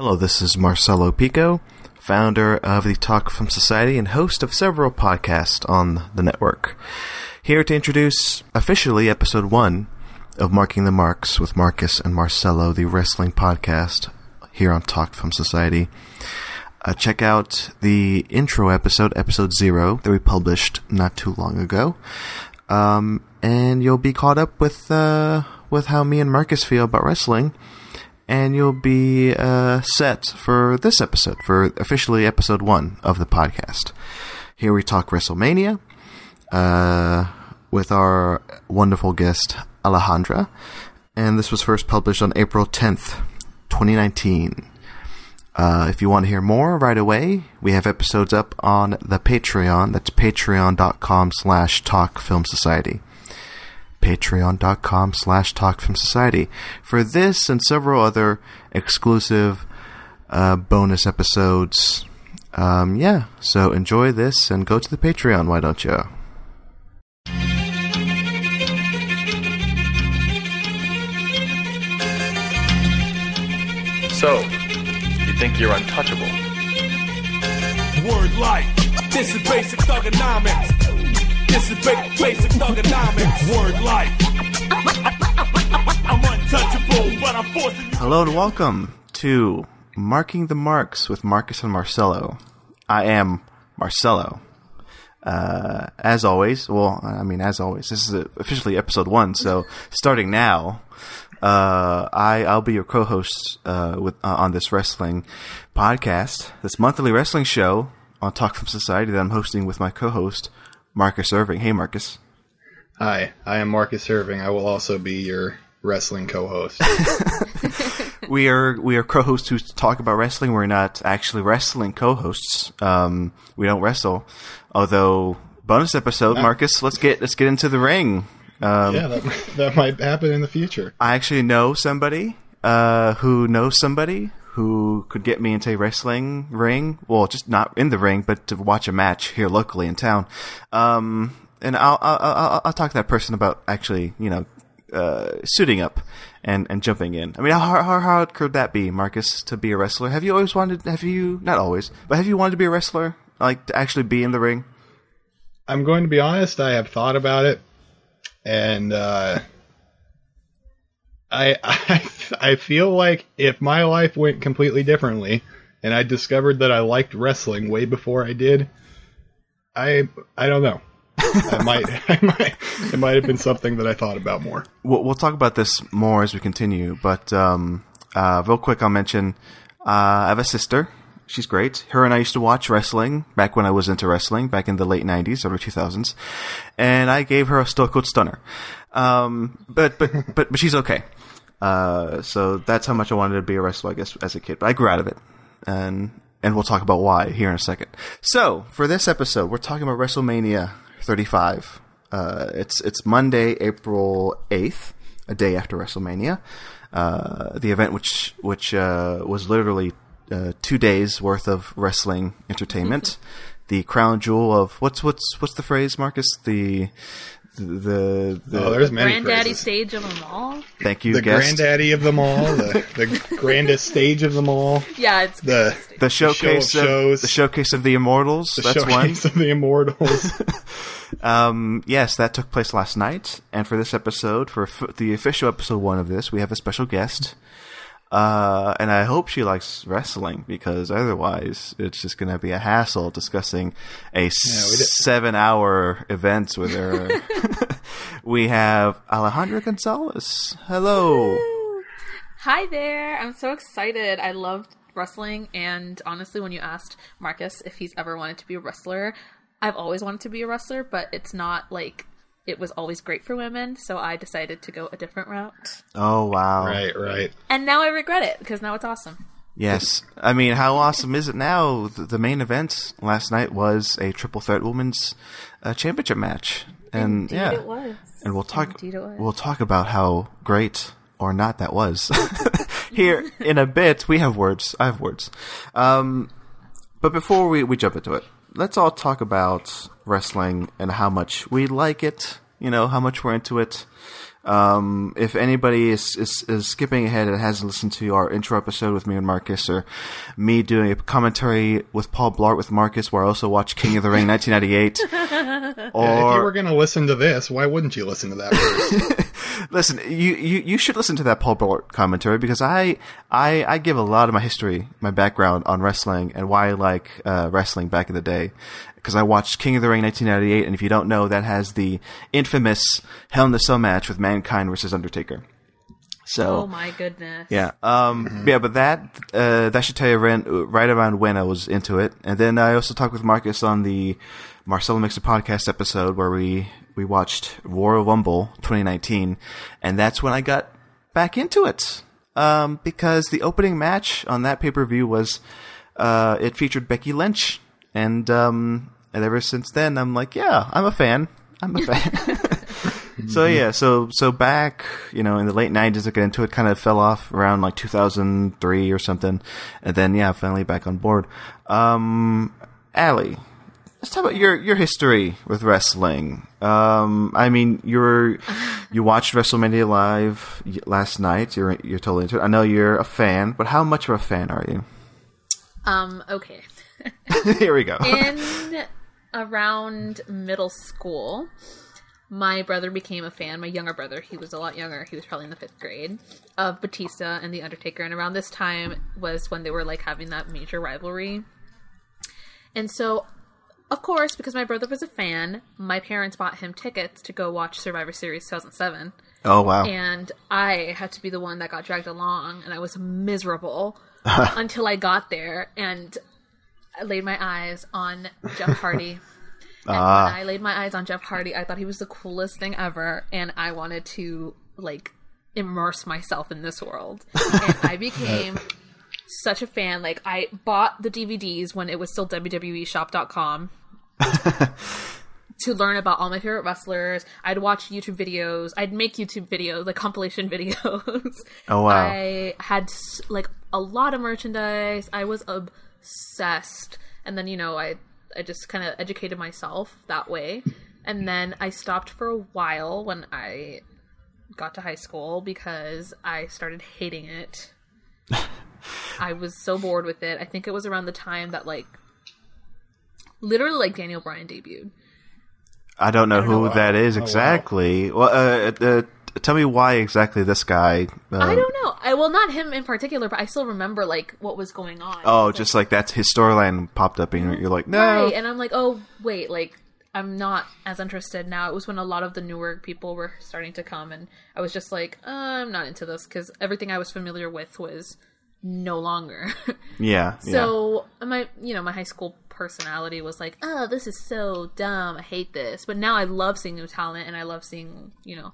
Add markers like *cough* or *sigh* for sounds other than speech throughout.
Hello, this is Marcelo Pico, founder of the Talk Film Society and host of several podcasts on the network. Here to introduce officially episode one of Marking the Marcs with Marcus and Marcelo, the wrestling podcast here on Talk Film Society. Uh, check out the intro episode, episode zero, that we published not too long ago. Um, and you'll be caught up with, uh, with how me and Marcus feel about wrestling and you'll be uh, set for this episode, for officially episode one of the podcast. Here we talk WrestleMania uh, with our wonderful guest, Alejandra, and this was first published on April 10th, 2019. Uh, if you want to hear more right away, we have episodes up on the Patreon. That's patreon.com slash talk film society patreon.com slash talkfilmsociety for this and several other exclusive uh, bonus episodes. Um, yeah, so enjoy this and go to the Patreon, why don't you? So, you think you're untouchable? Word life. This is basic thuganomics. Ba- basic thuganomics. Word life. I'm untouchable, but I'm forcing you. Hello and welcome to Marking the Marcs with Marcus and Marcelo. I am Marcelo. Uh, as always, well, I mean, as always, this is officially episode one, so starting now, uh, I I'll be your co-host uh, with uh, on this wrestling podcast, this monthly wrestling show on Talk Film Society that I'm hosting with my co-host Marcus Irving. Hey, Marcus. Hi, I am Marcus Irving. I will also be your wrestling co-host. *laughs* *laughs* we are we are co-hosts who talk about wrestling. We're not actually wrestling co-hosts. Um, we don't wrestle. Although bonus episode, Marcus, let's get let's get into the ring. Um, yeah, that, that might happen in the future. I actually know somebody uh, who knows somebody who could get me into a wrestling ring. Well, just not in the ring, but to watch a match here locally in town. Um, and I'll, I'll I'll I'll talk to that person about actually, you know, uh, suiting up and, and jumping in. I mean, how, how hard could that be, Marcus, to be a wrestler? Have you always wanted? Have you not always, but have you wanted to be a wrestler? Like to actually be in the ring? I'm going to be honest. I have thought about it, and uh, *laughs* I, I *laughs* I feel like if my life went completely differently, and I discovered that I liked wrestling way before I did, I I don't know. I *laughs* might, *laughs* I might, it might have been something that I thought about more. We'll, we'll talk about this more as we continue, but um, uh, real quick, I'll mention uh, I have a sister. She's great. Her and I used to watch wrestling back when I was into wrestling, back in the late '90s, early 2000s, and I gave her a Stone Cold Stunner. Um, but but *laughs* but but she's okay. Uh, so that's how much I wanted to be a wrestler, I guess, as a kid. But I grew out of it, and and we'll talk about why here in a second. So for this episode, we're talking about WrestleMania 35. Uh, it's it's Monday, April 8th, a day after WrestleMania. Uh, the event, which which uh, was literally uh, two days worth of wrestling entertainment, the crown jewel of what's what's what's the phrase, Marcus? The the the Oh, there's many Granddaddy phrases. stage of them all. thank you the guest granddaddy of them all, the, *laughs* the grandest stage of them all, Yeah, it's the the showcase show of of, shows. the showcase of the immortals. the That's one. of the immortals. *laughs* Um, yes, that took place last night. And for this episode, for f- the official episode one of this, we have a special guest. Uh, and I hope she likes wrestling because otherwise it's just going to be a hassle discussing a we did- seven hour event with her. *laughs* we have Alejandra Gonzalez. Hello. Hi there. I'm so excited. I loved wrestling and honestly when you asked Marcus if he's ever wanted to be a wrestler, I've always wanted to be a wrestler, but it's not like it was always great for women, so I decided to go a different route. Oh, wow. right, right. And now I regret it because now it's awesome. Yes. I mean, how awesome is it now? The, the main event last night was a triple threat women's uh, championship match. And Indeed yeah. it was. and we'll talk it was. we'll talk about how great or not that was *laughs* here in a bit we have words i have words um, but before we, we jump into it let's all talk about wrestling and how much we like it you know how much we're into it Um, if anybody is, is, is skipping ahead and hasn't listened to our intro episode with me and Marcus, or me doing a commentary with Paul Blart with Marcus, where I also watched King of the Ring 1998, *laughs* or if you were going to listen to this, why wouldn't you listen to that first? *laughs* listen, you, you you should listen to that Paul Blart commentary because I I I give a lot of my history, my background on wrestling and why I like uh, wrestling back in the day. Because I watched King of the Ring 1998, and if you don't know, that has the infamous Hell in the Cell match with Mankind versus Undertaker. So Oh my goodness. yeah, um, yeah, but that uh, that should tell you right, right around when I was into it, and then I also talked with Marcus on the Marcelo Mixer podcast episode where we we watched Royal Rumble 2019, and that's when I got back into it um, because the opening match on that pay per view was uh, it featured Becky Lynch, and um, and ever since then I'm like, yeah, I'm a fan. I'm a fan. *laughs* So yeah, so so back, you know, in the late '90s, I got into it. Kind of fell off around like 2003 or something, and then yeah, finally back on board. Um, Allie, let's talk about your your history with wrestling. Um, I mean, you're you watched WrestleMania live last night. You're you're totally into it. I know you're a fan, but how much of a fan are you? Um. Okay. *laughs* Here we go. In around middle school, my brother became a fan. My younger brother, he was a lot younger. He was probably in the fifth grade of Batista and the Undertaker. And around this time was when they were like having that major rivalry. And so, of course, because my brother was a fan, my parents bought him tickets to go watch Survivor Series 2007. oh wow. And I had to be the one that got dragged along, and I was miserable *laughs* until I got there and I laid my eyes on Jeff Hardy. *laughs* And Ah. when I laid my eyes on Jeff Hardy, I thought he was the coolest thing ever, and I wanted to like immerse myself in this world. and I *laughs* became such a fan. Like I bought the DVDs when it was still WWEshop.com *laughs* to learn about all my favorite wrestlers. I'd watch YouTube videos. I'd make YouTube videos, like compilation videos. Oh, wow. I had like a lot of merchandise. I was obsessed. And then, you know, I I just kind of educated myself that way. And then I stopped for a while when I got to high school because I started hating it. *laughs* I was so bored with it. I think it was around the time that like literally like Daniel Bryan debuted. I don't know who know. that is Oh, wow. exactly. Well, uh, uh, tell me why exactly this guy. Uh, I don't know. I well, not him in particular, but I still remember like what was going on. Oh, just like that's his storyline popped up, and you're like, no. right, and I'm like, oh wait, like I'm not as interested now. It was when a lot of the newer people were starting to come, and I was just like, uh, I'm not into this because everything I was familiar with was no longer. *laughs* yeah, yeah. so my, you know, my high school personality was like, oh, this is so dumb. I hate this. But now I love seeing new talent, and I love seeing, you know,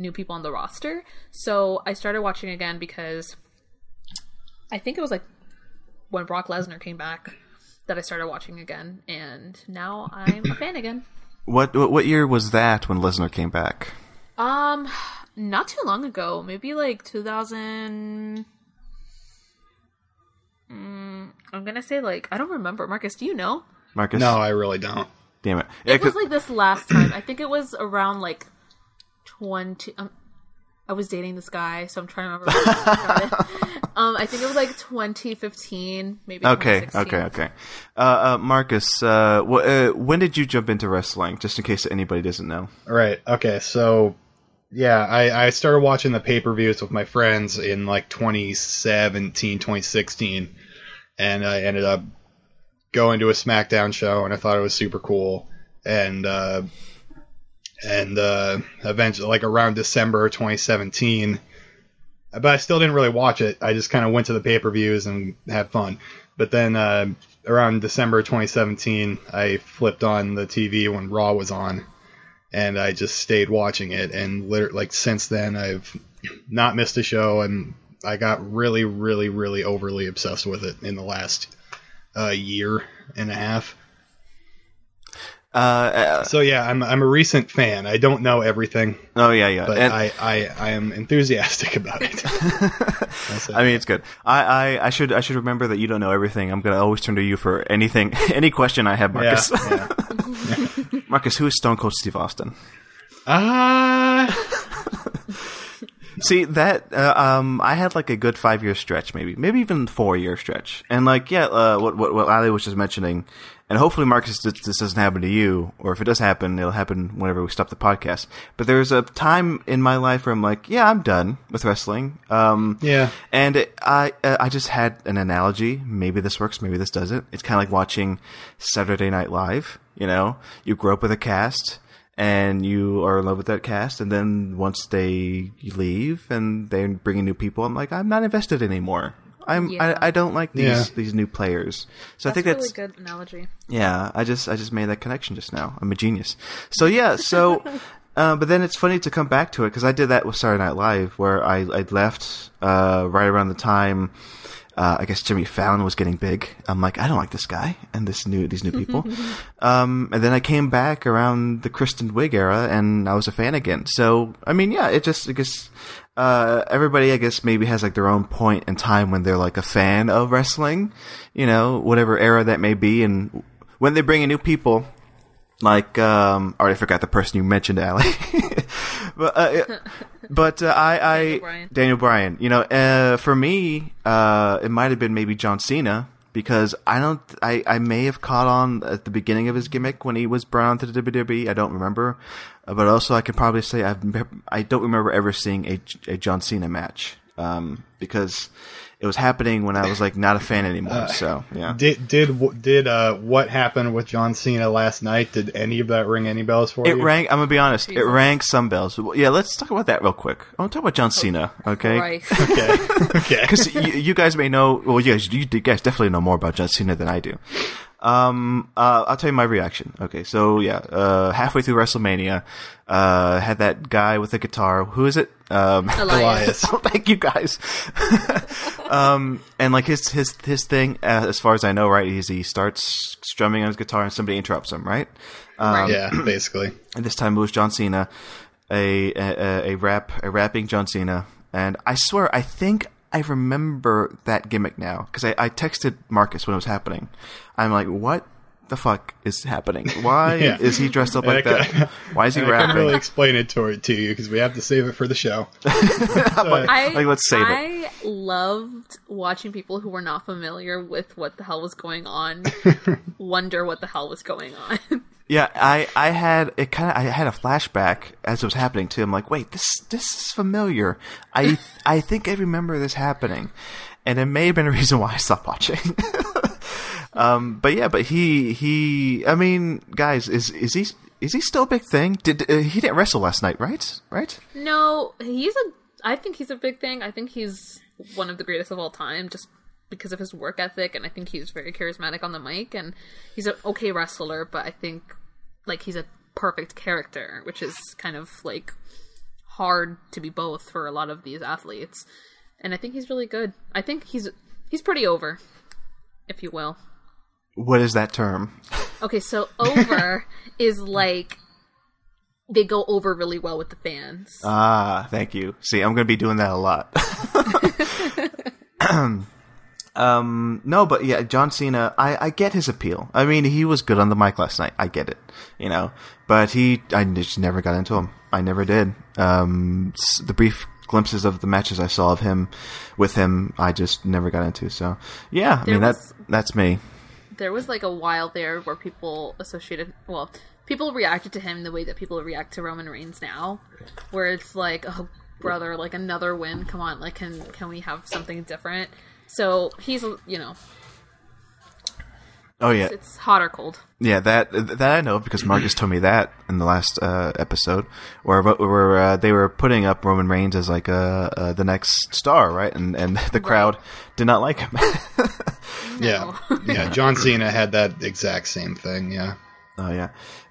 new people on the roster. So I started watching again because I think it was like when Brock Lesnar came back that I started watching again, and now I'm a fan again. *clears throat* What, what what year was that when Lesnar came back? Um, not too long ago, maybe like 2000. Mm, I'm gonna say like I don't remember. Marcus, do you know? Marcus? no, I really don't. Damn it. Yeah, It was 'cause- like this last time. I think it was around like 20. Um, I was dating this guy, so I'm trying to remember. I *laughs* um, I think it was like 2015, maybe. okay, okay, okay. Uh, uh, Marcus, uh, wh- uh, when did you jump into wrestling? Just in case anybody doesn't know. Right. Okay. So, yeah, I, I started watching the pay per views with my friends in like 2017, 2016, and I ended up going to a SmackDown show, and I thought it was super cool. And uh, and uh, eventually, like around December 2017, but I still didn't really watch it. I just kind of went to the pay per views and had fun. But then uh, around December 2017, I flipped on the TV when Raw was on and I just stayed watching it. And literally, like since then, I've not missed a show, and I got really, really, really overly obsessed with it in the last uh, year and a half. Uh, uh, So yeah, I'm I'm a recent fan. I don't know everything, oh yeah, yeah. but And- I, I I am enthusiastic *laughs* about it. *laughs* I mean, it's good. I, I, I should I should remember that you don't know everything. I'm gonna always turn to you for anything, *laughs* any question I have, yeah, Marcus. yeah. Marcus, who is Stone Cold Steve Austin? Ah, See that uh, um, I had like a good five year stretch, maybe, maybe even four year stretch, and like yeah, uh, what what what Ali was just mentioning, and hopefully Marcus, this, doesn't happen to you, or if it does happen, it'll happen whenever we stop the podcast. But there's a time in my life where I'm like, yeah, I'm done with wrestling. Um, Yeah. and it, I uh, I just had an analogy. Maybe this works, maybe this doesn't. It's kind of like watching Saturday Night Live. You know, you grow up with a cast, and you are in love with that cast, and then once they leave and they bring in new people, I'm like, I'm not invested anymore. I'm Yeah. I, I don't like these Yeah. these new players. So I That's think a that's really good analogy. yeah, I just I just made that connection just now. I'm a genius. So yeah, so *laughs* uh, but then it's funny to come back to it because I did that with Saturday Night Live where I I left uh, right around the time. Uh, I guess Jimmy Fallon was getting big. I'm like, I don't like this guy and this new these new people. *laughs* um, and then I came back around the Kristen Wiig era, and I was a fan again. So I mean, yeah, it just I guess uh, everybody I guess maybe has like their own point in time when they're like a fan of wrestling, you know, whatever era that may be, and when they bring in new people, like um, I already forgot the person you mentioned, Ali. *laughs* but uh, *laughs* but uh, I, I Daniel Bryan. Daniel Bryan, you know, uh, for me, uh, it might have been maybe John Cena because I don't, I, I may have caught on at the beginning of his gimmick when he was brought onto the WWE. I don't remember, Uh, but also I can probably say I've, I don't remember ever seeing a, a John Cena match um, because it was happening when I was like not a fan anymore. so yeah, Did did did uh what happened with John Cena last night? Did any of that ring any bells for It you? It rang. I'm gonna be honest. Jesus. It rang some bells. Yeah, let's talk about that real quick. I want to talk about John Cena. Okay, Right. *laughs* Okay. *laughs* okay. *laughs* because you, you guys may know. Well, you guys, you guys definitely know more about John Cena than I do. Um, uh, I'll tell you my reaction. Okay, so yeah, uh, halfway through WrestleMania, uh, had that guy with the guitar. Who is it? Um, Elias. Elias. oh, *laughs* thank you guys. *laughs* um, and like his his his thing, uh, as far as I know, right, is he starts strumming on his guitar and somebody interrupts him, right? Right. yeah, *clears throat* basically. and this time it was John Cena, a a, a rap a rapping John Cena, and I swear I think I remember that gimmick now because I, I texted Marcus when it was happening. I'm like, what the fuck is happening? Why *laughs* Yeah. is he dressed up And like I that? Why is he And I can't really explain it to, to you because we have to save it for the show. *laughs* I, Like, let's save it. I loved watching people who were not familiar with what the hell was going on *laughs* wonder what the hell was going on. Yeah, I, I had it kind of I had a flashback as it was happening too. I'm like, wait, this this is familiar. I I think I remember this happening, and it may have been a reason why I stopped watching. *laughs* um, but yeah, but he he. I mean, guys, is is he is he still a big thing? Did uh, he didn't wrestle last night, right? Right? no, he's a. I think he's a big thing. I think he's one of the greatest of all time, just because of his work ethic, and I think he's very charismatic on the mic, and he's an okay wrestler. But I think like he's a perfect character, which is kind of like hard to be both for a lot of these athletes. And I think he's really good. I think he's he's pretty over, if you will. What is that term? Okay, so over *laughs* is like they go over really well with the fans. Ah, thank you. See, I'm going to be doing that a lot. *laughs* *clears throat* um, no, but yeah, John Cena, I, I get his appeal. I mean, he was good on the mic last night. I get it, you know, but he, I just never got into him. I never did. Um, the brief glimpses of the matches I saw of him with him, I just never got into. So, yeah, I There mean, was- that, that's me. there was like a while there where people associated well people reacted to him the way that people react to roman reigns now where it's like oh brother like another win come on like can can we have something different so he's you know Oh, yeah. it's hot or cold Yeah, that that I know because Marcus told me that in the last uh, episode, where where uh, they were putting up Roman Reigns as like uh, uh, the next star, right? And and the crowd did not like him. *laughs* Yeah, *laughs* yeah. John Cena had that exact same thing. Yeah, oh yeah,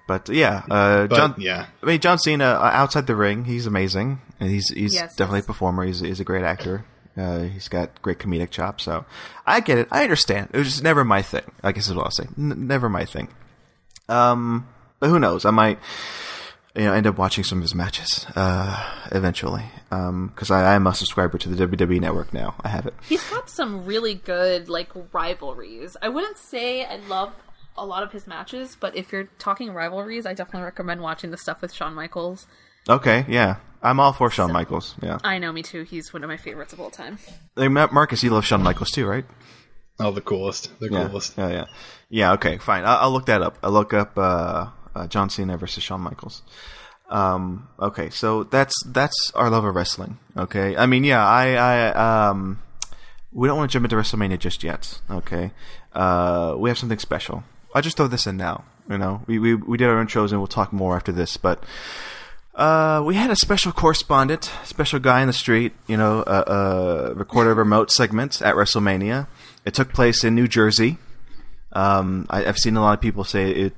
but yeah, uh, but John. yeah, I mean, John Cena uh, outside the ring, he's amazing, and he's he's Yes, definitely yes. a performer. He's he's a great actor. Uh, he's got great comedic chops, so I get it. I understand. It was just never my thing. I guess is what I'll say. N- never my thing. Um, but who knows? I might, you know, end up watching some of his matches uh, eventually. Um, because I, I am a subscriber to the WWE Network now. I have it. he's got some really good like rivalries i wouldn't say i love a lot of his matches but if you're talking rivalries i definitely recommend watching the stuff with Shawn michaels Okay, yeah. I'm all for Shawn Michaels. Yeah. I know, me too. He's one of my favorites of all time. Hey, Ma- Marcus, you love Shawn Michaels too, right? Oh, the coolest. The Yeah. coolest. Yeah, yeah. Yeah, okay, fine. I'll, I'll look that up. I'll look up uh, uh, John Cena versus Shawn Michaels. Um, okay, so that's that's our love of wrestling. Okay, I mean, yeah, I, I um, we don't want to jump into WrestleMania just yet. Okay, uh, we have something special. I'll just throw this in now. You know, we we we did our intros and we'll talk more after this, but. Uh, we had a special correspondent, special guy in the street, you know, uh, uh, recorded a remote segment at WrestleMania. It took place in New Jersey. Um, I, I've seen a lot of people say it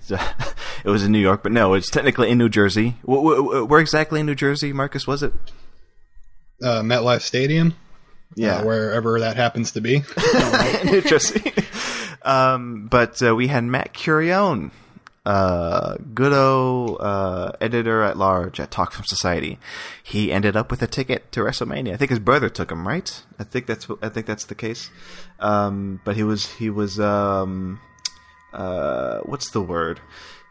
*laughs* it was in New York, but no, it's technically in New Jersey. Wh- wh- where exactly in New Jersey, Marcus? Was it? Uh, MetLife Stadium, Yeah, uh, wherever that happens to be. *laughs* New Jersey. *laughs* um, but uh, we had Matt Curione, uh, good old uh, editor at large at Talk Film Society. He ended up with a ticket to WrestleMania. I think his brother took him, right? I think that's I think that's the case. Um, but he was he was um, uh, what's the word?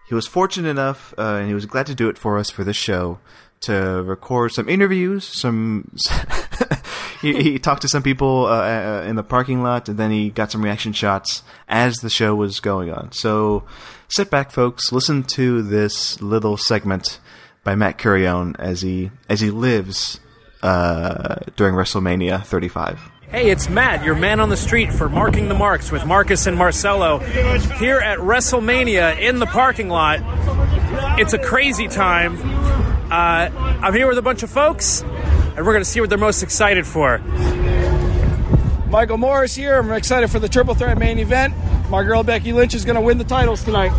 He was fortunate enough, uh, and he was glad to do it for us for this show to record some interviews. Some *laughs* he, he talked to some people uh, uh, in the parking lot, and then he got some reaction shots as the show was going on. So sit back, folks, listen to this little segment by Matt Curione as he as he lives uh, during WrestleMania 35. Hey, it's Matt, your man on the street for Marking the Marcs with Marcus and Marcelo here at WrestleMania in the parking lot. It's a crazy time. Uh, I'm here with a bunch of folks, and we're going to see what they're most excited for. Michael Morris here. I'm excited for the Triple Threat main event. My girl Becky Lynch is going to win the titles tonight.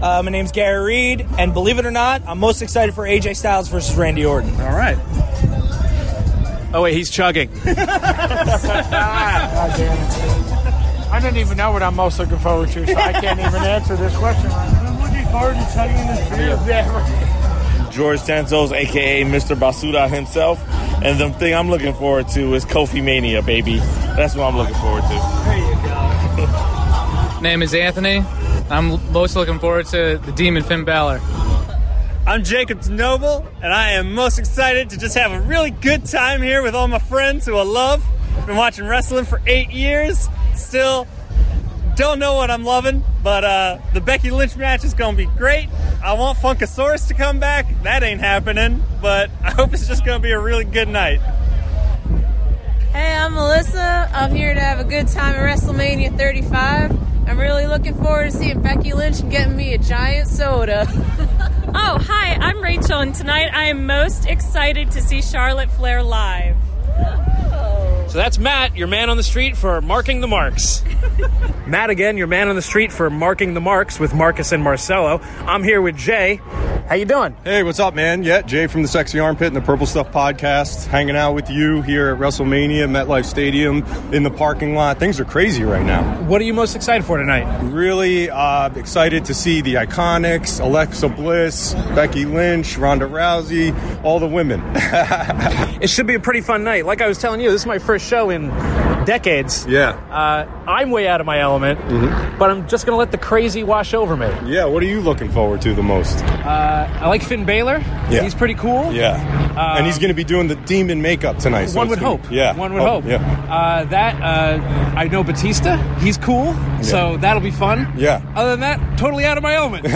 Uh, my name's Gary Reed, and believe it or not, I'm most excited for AJ Styles versus Randy Orton. All right. Oh, wait, he's chugging. *laughs* I don't even know what I'm most looking forward to, so I can't even answer this question. I'm looking forward to chugging this beer. *laughs* George Santos, aka Mr. Basuda himself. And the thing I'm looking forward to is Kofi Mania, baby. That's what I'm looking forward to. There you go. *laughs* Name is Anthony. I'm most looking forward to the Demon Finn Balor. I'm Jacob Noble, and I am most excited to just have a really good time here with all my friends who I love. Been watching wrestling for eight years. Still don't know what I'm loving, but uh, the Becky Lynch match is going to be great. I want Funkasaurus to come back. That ain't happening, but I hope it's just going to be a really good night. Hey, I'm Melissa. I'm here to have a good time at WrestleMania 35. I'm really looking forward to seeing Becky Lynch and getting me a giant soda. *laughs* Oh, hi, I'm Rachel, and tonight I am most excited to see Charlotte Flair live. So that's Matt, your man on the street for Marking the Marcs. *laughs* Matt again, your man on the street for Marking the Marcs with Marcus and Marcelo. I'm here with Jay. How you doing? Hey, what's up, man? Yeah, Jay from the Sexy Armpit and the Purple Stuff podcast, hanging out with you here at WrestleMania, MetLife Stadium, in the parking lot. Things are crazy right now. What are you most excited for tonight? Really uh, excited to see the Iconics, Alexa Bliss, Becky Lynch, Ronda Rousey, all the women. *laughs* It should be a pretty fun night. Like I was telling you, this is my first show in decades. yeah. Uh, I'm way out of my element, but I'm just going to let the crazy wash over me. Yeah, what are you looking forward to the most? Uh, I like Finn Balor. Yeah. He's pretty cool. Yeah. Uh, and he's going to be doing the demon makeup tonight. so One would gonna- hope. Yeah. One would Oh, hope. Yeah. Uh, that uh, I know Batista. He's cool, so that'll be fun. Yeah. Other than that, totally out of my element. *laughs* no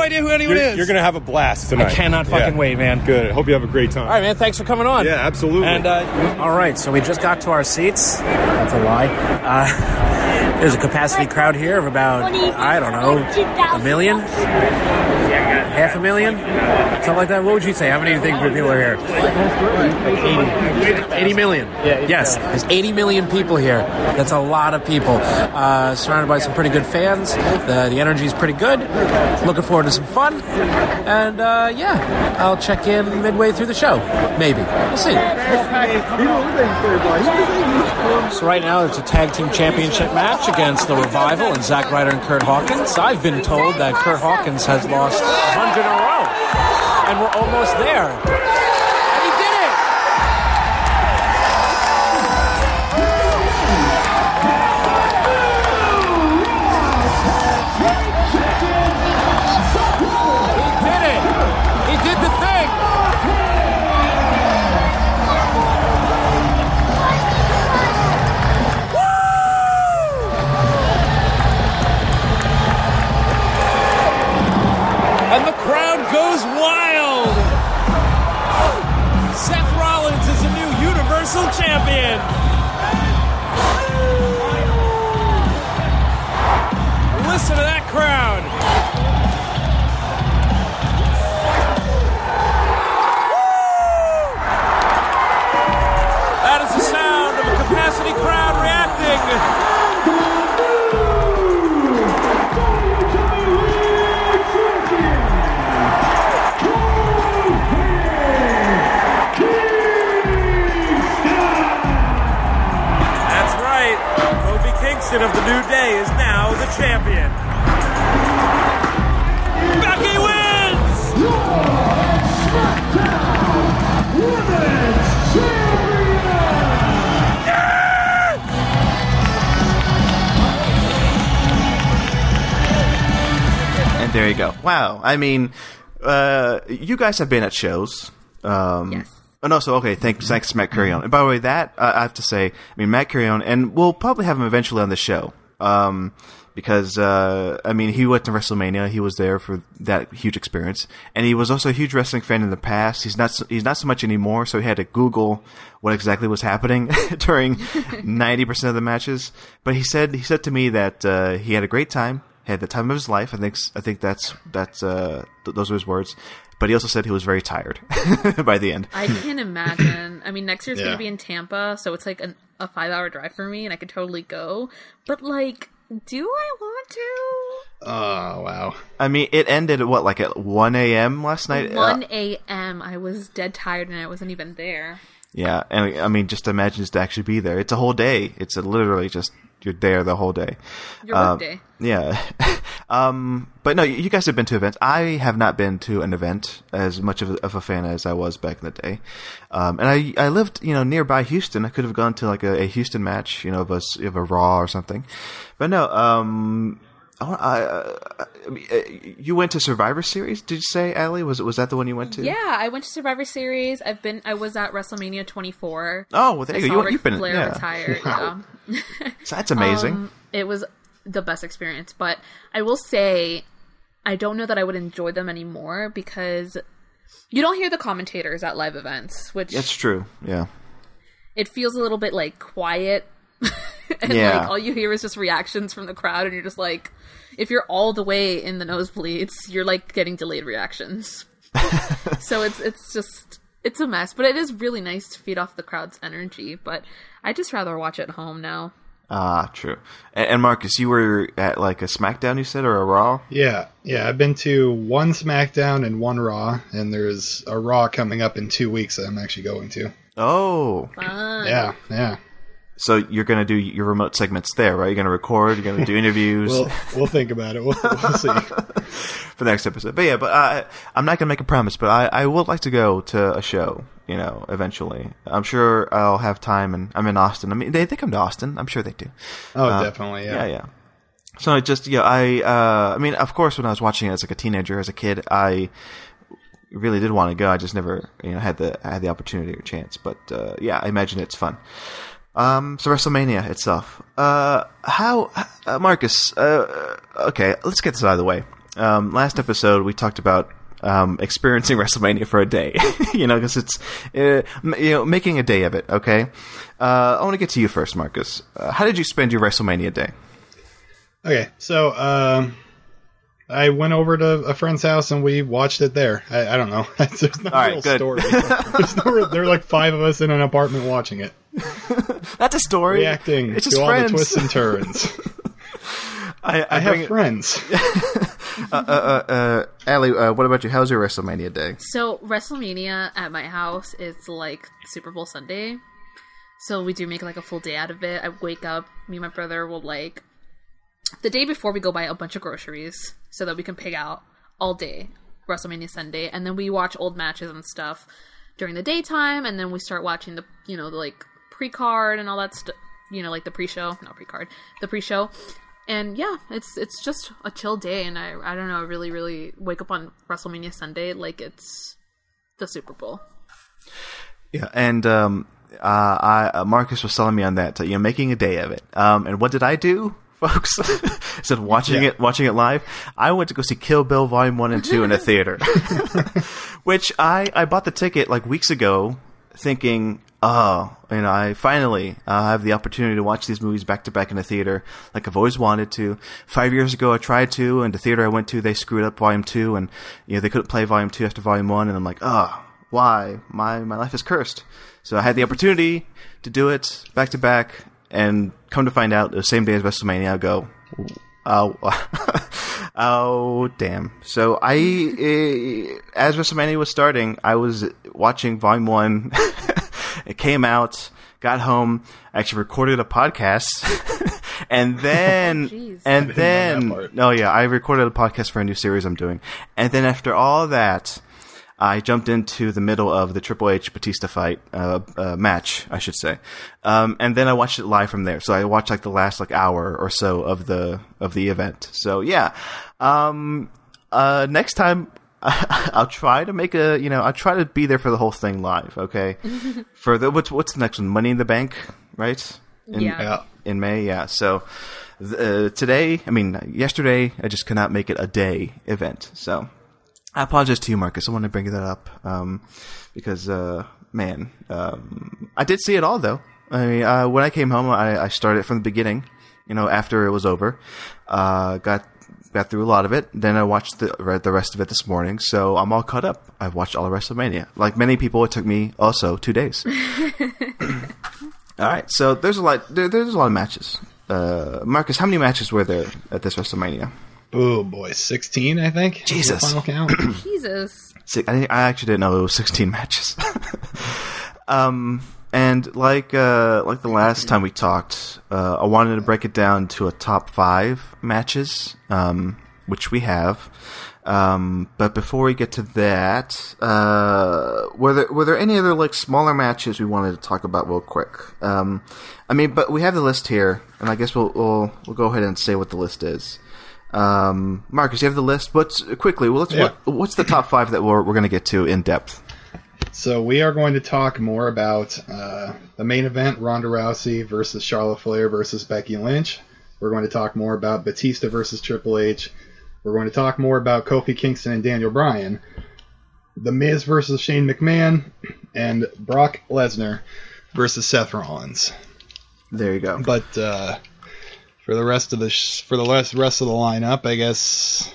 idea who anyone You're, is. you're going to have a blast tonight. I cannot fucking Yeah. wait, man. Good. I hope you have a great time. All right, man. Thanks for coming on. Yeah, absolutely. And uh, all right, so we just got to our seats. That's a lie. Uh, *laughs* there's a capacity crowd here of about I don't know a million, half a million, something like that. What would you say? How many do you think people are here? Like 80. 80 million. yes, there's 80 million people here. That's a lot of people. Uh, surrounded by some pretty good fans. The, the energy is pretty good. Looking forward to some fun. And uh, yeah, I'll check in midway through the show. Maybe. We'll see. So right now it's a tag team championship match against the Revival and Zack Ryder and Kurt Hawkins. I've been told that Kurt Hawkins has lost 100 in a row, and we're almost there. And the crowd goes wild. Seth Rollins is a new Universal Champion. Listen to that crowd. Kofi of the New Day is now the champion. Becky wins! And there you go. Wow. I mean, uh, you guys have been at shows. Um, yes. Oh no, so okay. Thanks, thanks, to Matt Curion. And by the way, that uh, I have to say, I mean Matt Curion, and we'll probably have him eventually on the show, um, because uh, I mean he went to WrestleMania, he was there for that huge experience, and he was also a huge wrestling fan in the past. He's not, so, he's not so much anymore, so he had to Google what exactly was happening *laughs* during *laughs* ninety percent of the matches. But he said he said to me that uh, he had a great time, had the time of his life. I think I think that's that's uh, th- those were his words. But he also said he was very tired *laughs* by the end. I can imagine. I mean, next year's Yeah. going to be in Tampa, so it's like an, a five hour drive for me, and I could totally go. But, like, do I want to? Oh wow! I mean, it ended at what, like at one a.m. last night. Uh, 1 a.m. I was dead tired, and I wasn't even there. yeah, and I mean, just imagine just to actually be there. It's a whole day. It's a, literally just you're there the whole day. Your work day. Yeah. *laughs* um, but no, you guys have been to events. I have not been to an event as much of a, of a fan as I was back in the day. Um, and I, I lived, you know, nearby Houston. I could have gone to like a, a Houston match, you know, of a, of a Raw or something. But no, um, I, I, I uh, you went to Survivor Series, did you say, Allie? Was, was that the one you went to? Yeah, I went to Survivor Series. I've been. I was at WrestleMania 24. Oh, well, there I you saw go. You- Ric you've been- Flair yeah. retired. Wow. Yeah. *laughs* So that's amazing. Um, it was the best experience, but I will say, I don't know that I would enjoy them anymore because you don't hear the commentators at live events, which That's true. Yeah. it feels a little bit like quiet. *laughs* and Yeah. like all you hear is just reactions from the crowd and you're just like if you're all the way in the nosebleeds, you're like getting delayed reactions. *laughs* so it's it's just it's a mess, but it is really nice to feed off the crowd's energy, but I just rather watch at home now. Ah, true. And, and Marcus, you were at like a SmackDown, you said, or a Raw? Yeah, yeah. I've been to one SmackDown and one Raw, and there's a Raw coming up in two weeks that I'm actually going to. Oh. Fun. Yeah, yeah. So you're gonna do your remote segments there, right? You're gonna record. You're gonna do interviews We'll we'll think about it. We'll, we'll see. *laughs* for the next episode. But yeah, but I, I'm not gonna make a promise, but I, I would like to go to a show. You know, eventually. I'm sure I'll have time, and I'm in Austin. I mean, they they come to Austin. I'm sure they do. Oh, Uh, definitely. Yeah. yeah, yeah. So I just yeah, I uh, I mean, of course, when I was watching it as like a teenager, as a kid, I really did want to go. I just never you know had the had the opportunity or chance. But uh, yeah, I imagine it's fun. Um, so WrestleMania itself. Uh, how uh, Marcus? Uh, okay, let's get this out of the way. Um, last episode we talked about um, experiencing *laughs* WrestleMania for a day. *laughs* you know, because it's uh, you know making a day of it. Okay. Uh, I want to get to you first, Marcus. Uh, how did you spend your WrestleMania day? Okay, so um, I went over to a friend's house and we watched it there. I, I don't know. *laughs* There's no All right, story. There's no, there were like five of us in an apartment watching it, *laughs* That's a story. reacting It's to just all friends. the twists and turns. *laughs* I, I, bring have it- friends. *laughs* uh, uh, uh, uh, Allie, uh, what about you? How's your WrestleMania day? So WrestleMania at my house is like Super Bowl Sunday. So we do make like a full day out of it. I wake up, me and my brother will like the day before we go buy a bunch of groceries so that we can pig out all day WrestleMania Sunday and then we watch old matches and stuff during the daytime and then we start watching the you know the like pre-card and all that stuff you know like the pre-show not pre-card the pre-show and yeah it's it's just a chill day and i i don't know I really really wake up on wrestlemania sunday like it's the super bowl Yeah, and um, uh, I uh, Marcus was telling me on that, uh, you know, making a day of it. Um, and what did I do, *laughs* folks? *laughs* Instead of watching Yeah. it, watching it live, I went to go see Kill Bill Volume One and Two in a theater, *laughs* which I I bought the ticket like weeks ago, thinking oh, you know, I finally uh, have the opportunity to watch these movies back to back in the theater, like I've always wanted to. Five years ago, I tried to, and the theater I went to, they screwed up Volume Two, and you know they couldn't play Volume Two after Volume One, and I'm like, oh, why? My my life is cursed. So I had the opportunity to do it back to back, and come to find out, the same day as WrestleMania, I go, oh, *laughs* oh, damn. So I, eh, as WrestleMania was starting, I was watching Volume One. *laughs* it came out, got home, actually recorded a podcast, *laughs* and then, *laughs* and then, oh yeah, I recorded a podcast for a new series I'm doing, and then after all that. I jumped into the middle of the Triple H Batista fight uh, uh, match, I should say, um, and then I watched it live from there. So I watched like the last like hour or so of the of the event. So yeah, um, uh, next time *laughs* I'll try to make a you know I'll try to be there for the whole thing live. Okay, *laughs* for the what's what's the next one? Money in the Bank, right? In, Yeah. Yeah. In May, yeah. So uh, today, I mean yesterday, I just could not make it a day event. So I apologize to you, Marcus. I want to bring that up um, because, uh, man, um, I did see it all though. I mean, uh, when I came home, I, I started from the beginning. You know, after it was over, uh, got got through a lot of it. Then I watched the read the rest of it this morning, so I'm all caught up. I've watched all of WrestleMania. Like many people, it took me also two days. *laughs* all right, so there's a lot. There, there's a lot of matches. Uh, Marcus, how many matches were there at this WrestleMania? Oh boy, sixteen, I think. Jesus. final count. *clears throat* Jesus. Si- I, I actually didn't know it was 16 matches. *laughs* um, and like uh, like the last time we talked, uh, I wanted to break it down to a top five matches, um, which we have. Um, but before we get to that, uh, were there were there any other like smaller matches we wanted to talk about real quick? Um, I mean, but we have the list here, and I guess we'll we'll, we'll go ahead and say what the list is. Um, Marcus, you have the list. What's quickly? Well, let's, Yeah. what, what's the top five that we're we're going to get to in depth? So we are going to talk more about uh, the main event: Ronda Rousey versus Charlotte Flair versus Becky Lynch. We're going to talk more about Batista versus Triple H. We're going to talk more about Kofi Kingston and Daniel Bryan, The Miz versus Shane McMahon, and Brock Lesnar versus Seth Rollins. There you go. But uh, for the rest of the sh- for the rest rest of the lineup, I guess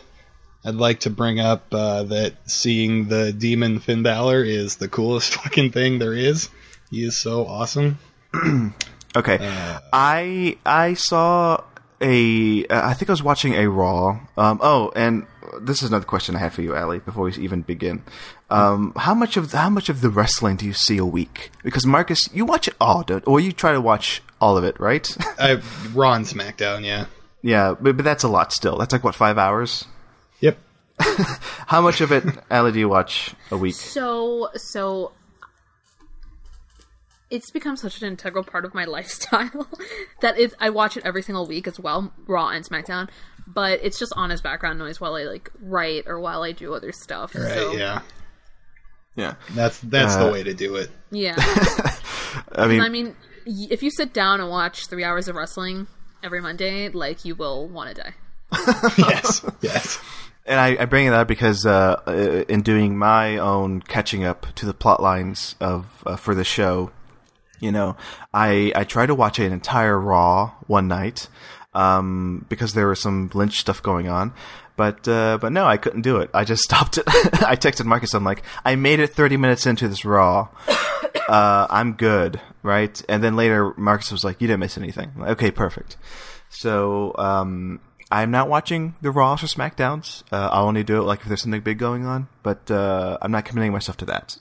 I'd like to bring up uh, that seeing the demon Finn Balor is the coolest *laughs* fucking thing there is. He is so awesome. *clears throat* Okay, I I saw a uh, I think I was watching a Raw. Um, oh, and this is another question I had for you, Ali. Before we even begin, um, how much of how much of the wrestling do you see a week? Because Marcus, you watch it all, dude, or you try to watch all of it, right? *laughs* I Raw and SmackDown, yeah. yeah, but, but that's a lot still. That's like what five hours. Yep. *laughs* How much of it, Ali, do you watch a week? So so it's become such an integral part of my *laughs* lifestyle that it, I watch it every single week as well, Raw and SmackDown. But it's just on as background noise while I like write or while I do other stuff. Right. so, Yeah. Yeah. That's that's Uh, the way to do it. Yeah. *laughs* I mean, I mean, if you sit down and watch three hours of wrestling every Monday, like you will want to die. yes. Yes. And I, I bring it up because uh, uh, in doing my own catching up to the plot lines of uh, for the show, you know, I I tried to watch an entire Raw one night um, because there was some Lynch stuff going on. But uh, but no, I couldn't do it. I just *laughs* stopped it. *laughs* I texted Marcus. I'm like, I made it 30 minutes into this Raw. *coughs* Uh, I'm good, right? And then later, Marcus was like, "You didn't miss anything." Like, okay, perfect. So um, I'm not watching the Raws or Smackdowns. Uh, I'll only do it like if there's something big going on, but uh, I'm not committing myself to that.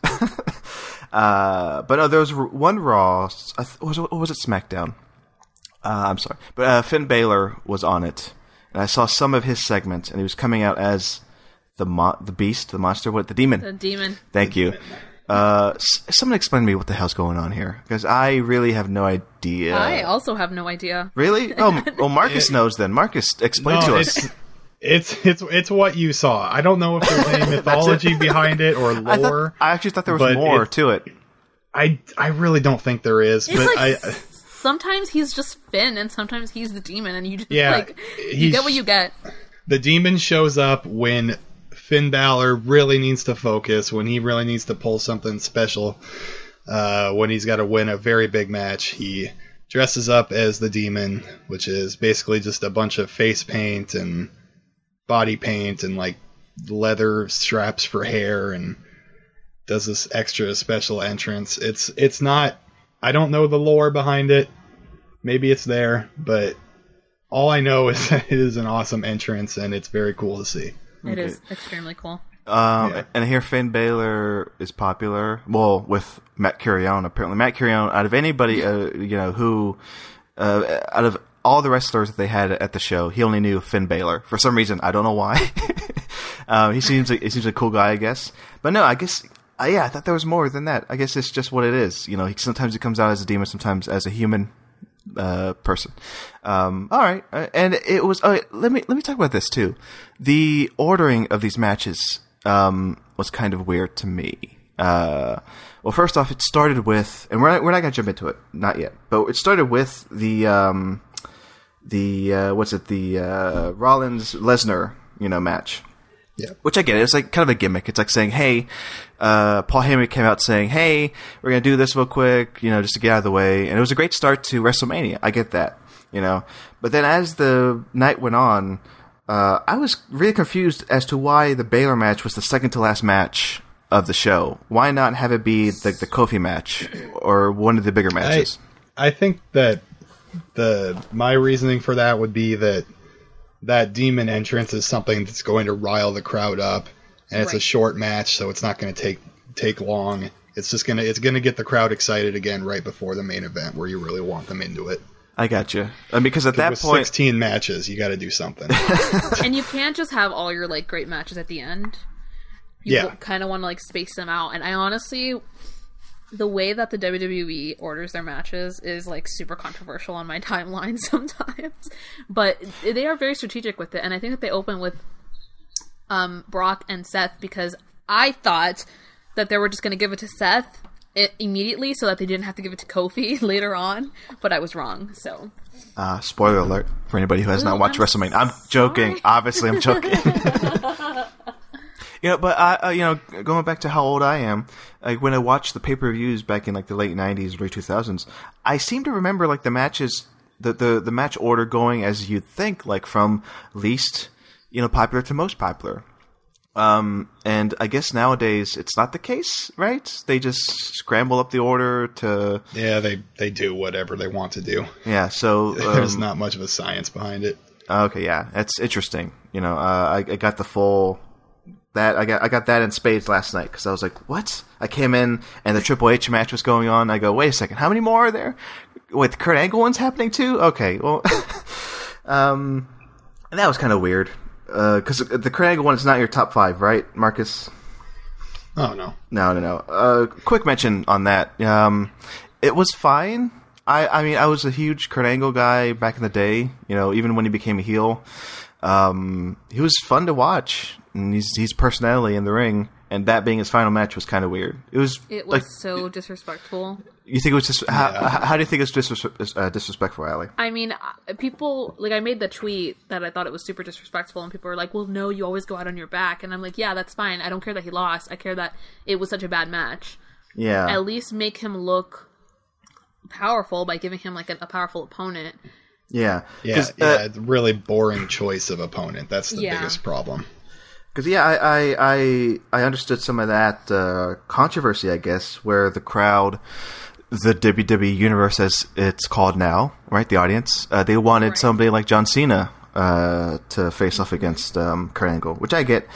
*laughs* uh, but no, there was one Raw. I was it, was it SmackDown? Uh, I'm sorry, but uh, Finn Balor was on it, and I saw some of his segments, and he was coming out as the mo- the Beast, the monster, what the demon? The demon. Thank you. Uh, s- someone explain to me what the hell's going on here, because I really have no idea. I also have no idea. Really? Oh, m- *laughs* well, Marcus knows then. Marcus, explain No, to us. it's, it's it's it's what you saw. I don't know if there's any *laughs* mythology behind it or I, thought- lore. I actually thought there was but more it- to it. I I really don't think there is. It's but like I sometimes he's just Finn and sometimes he's the demon, and you just Yeah, like you get what you get. the demon shows up when Finn Balor really needs to focus, when he really needs to pull something special. uh, when he's got to win a very big match, he dresses up as the demon, which is basically just a bunch of face paint and body paint and like leather straps for hair and does this extra special entrance. It's it's not I don't know the lore behind it. Maybe it's there, but all I know *laughs* is that it is an awesome entrance and it's very cool to see. It is extremely cool. Um, And I hear Finn Balor is popular. Well, with Matt Curion, apparently. Matt Curion, out of anybody, uh, you know, who, uh, out of all the wrestlers that they had at the show, he only knew Finn Balor. For some reason, I don't know why. *laughs* um, he seems like, he seems like a cool guy, I guess. But no, I guess, uh, yeah, I thought there was more than that. I guess it's just what it is. You know, he, sometimes he comes out as a demon, sometimes as a human uh, person. Um, all right, uh, and it was. Uh, let me let me talk about this too. The ordering of these matches um, was kind of weird to me. Uh, well, first off, it started with, and we're not, we're not gonna jump into it, not yet. But it started with the um, the uh, what's it, the uh, Rollins Lesnar, you know, match. Yeah. Which I get. It's like kind of a gimmick. It's like saying, "Hey, uh, Paul Heyman came out saying, "Hey, we're gonna do this real quick," you know, just to get out of the way. And it was a great start to WrestleMania. I get that, you know. But then as the night went on, uh, I was really confused as to why the Balor match was the second to last match of the show. Why not have it be the the Kofi match or one of the bigger matches? I, I think that the my reasoning for that would be that that demon entrance is something that's going to rile the crowd up, and it's a short match, so it's not going to take take long. It's just gonna it's gonna get the crowd excited again right before the main event where you really want them into it. I got you. And because at that with point, 16 matches, you got to do something. *laughs* and you can't just have all your like great matches at the end. You Yeah. kind of want to like space them out. And I honestly, the way that the WWE orders their matches is like super controversial on my *laughs* timeline sometimes. But they are very strategic with it, and I think that they open with um, Brock and Seth because I thought that they were just going to give it to Seth immediately so that they didn't have to give it to Kofi *laughs* later on. But I was wrong. So uh, spoiler alert for anybody who has not watched I'm WrestleMania. I'm joking. Obviously, I'm joking. *laughs* you know, but I, uh, you know, going back to how old I am, like when I watched the pay per views back in like the late '90s, early 2000s, I seem to remember like the matches, the the the match order going as you'd think, like from least you know popular to most popular. Um, and I guess nowadays it's not the case, right? They just scramble up the order to yeah, they they do whatever they want to do. yeah. So *laughs* There's um, not much of a science behind it. Okay, yeah, that's interesting. You know, uh, I, I got the full that I got I got that in spades last night because I was like, what? I came in and the Triple H match was going on. I go, wait a second, how many more are there? Wait, the Kurt Angle one's happening too? Okay, well, *laughs* um, and that was kind of weird because the Kurt Angle one is not your top five, right, Marcus? Oh no, No, no, no. Uh, quick mention on that. Um, it was fine. I, I mean, I was a huge Kurt Angle guy back in the day. You know, even when he became a heel, um, he was fun to watch. And he's his personality in the ring, and that being his final match was kind of weird. It was it was like so disrespectful. you think it was just how, how do you think it's disres- uh, disrespectful, Ali? I mean, uh, people like I made the tweet that I thought it was super disrespectful, and people were like, "Well, no, you always go out on your back," and I'm like, "Yeah, that's fine. I don't care that he lost. I care that it was such a bad match. Yeah, At least make him look powerful by giving him like a, a powerful opponent." Yeah, Yeah, 'Cause, uh, yeah, really boring choice of opponent. That's the Yeah. biggest problem. Because yeah, I, I I I understood some of that uh, controversy, I guess, where the crowd, the WWE universe as it's called now, right? The audience, uh, they wanted somebody like John Cena uh, to face off against um, Kurt Angle, which I get.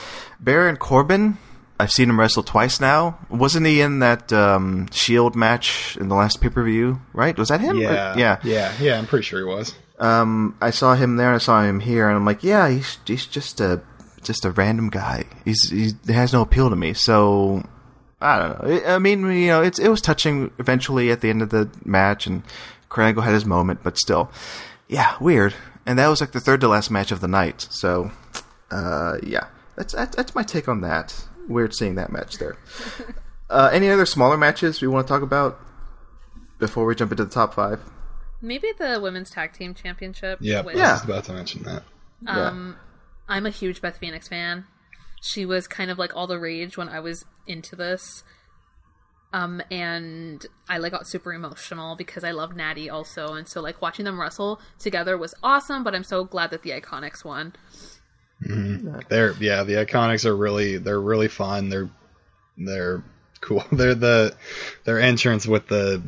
Baron Corbin, I've seen him wrestle twice now. Wasn't he in that um, Shield match in the last pay per view? Right? Was that him? Yeah, Or- yeah, yeah, yeah. I'm pretty sure he was. Um, I saw him there and I saw him here, and I'm like, yeah, he's he's just a just a random guy. He's he has no appeal to me. So I don't know. I mean, you know, it's it was touching eventually at the end of the match, and Kurt Angle had his moment, but still, yeah, weird. And that was like the third to last match of the night. So, uh, yeah, that's that's, that's my take on that. Weird seeing that match there. *laughs* uh, any other smaller matches we want to talk about before we jump into the top five? Maybe the women's tag team championship. Yeah, with- I was about to mention that. Um, I'm a huge Beth Phoenix fan. She was kind of like all the rage when I was into this. Um, and I like got super emotional because I love Natty also, and so like watching them wrestle together was awesome. But I'm so glad that the Iconics won. Mhm. They're yeah, the Iconics are really they're really fun. They're they're cool. *laughs* They're the their entrance with the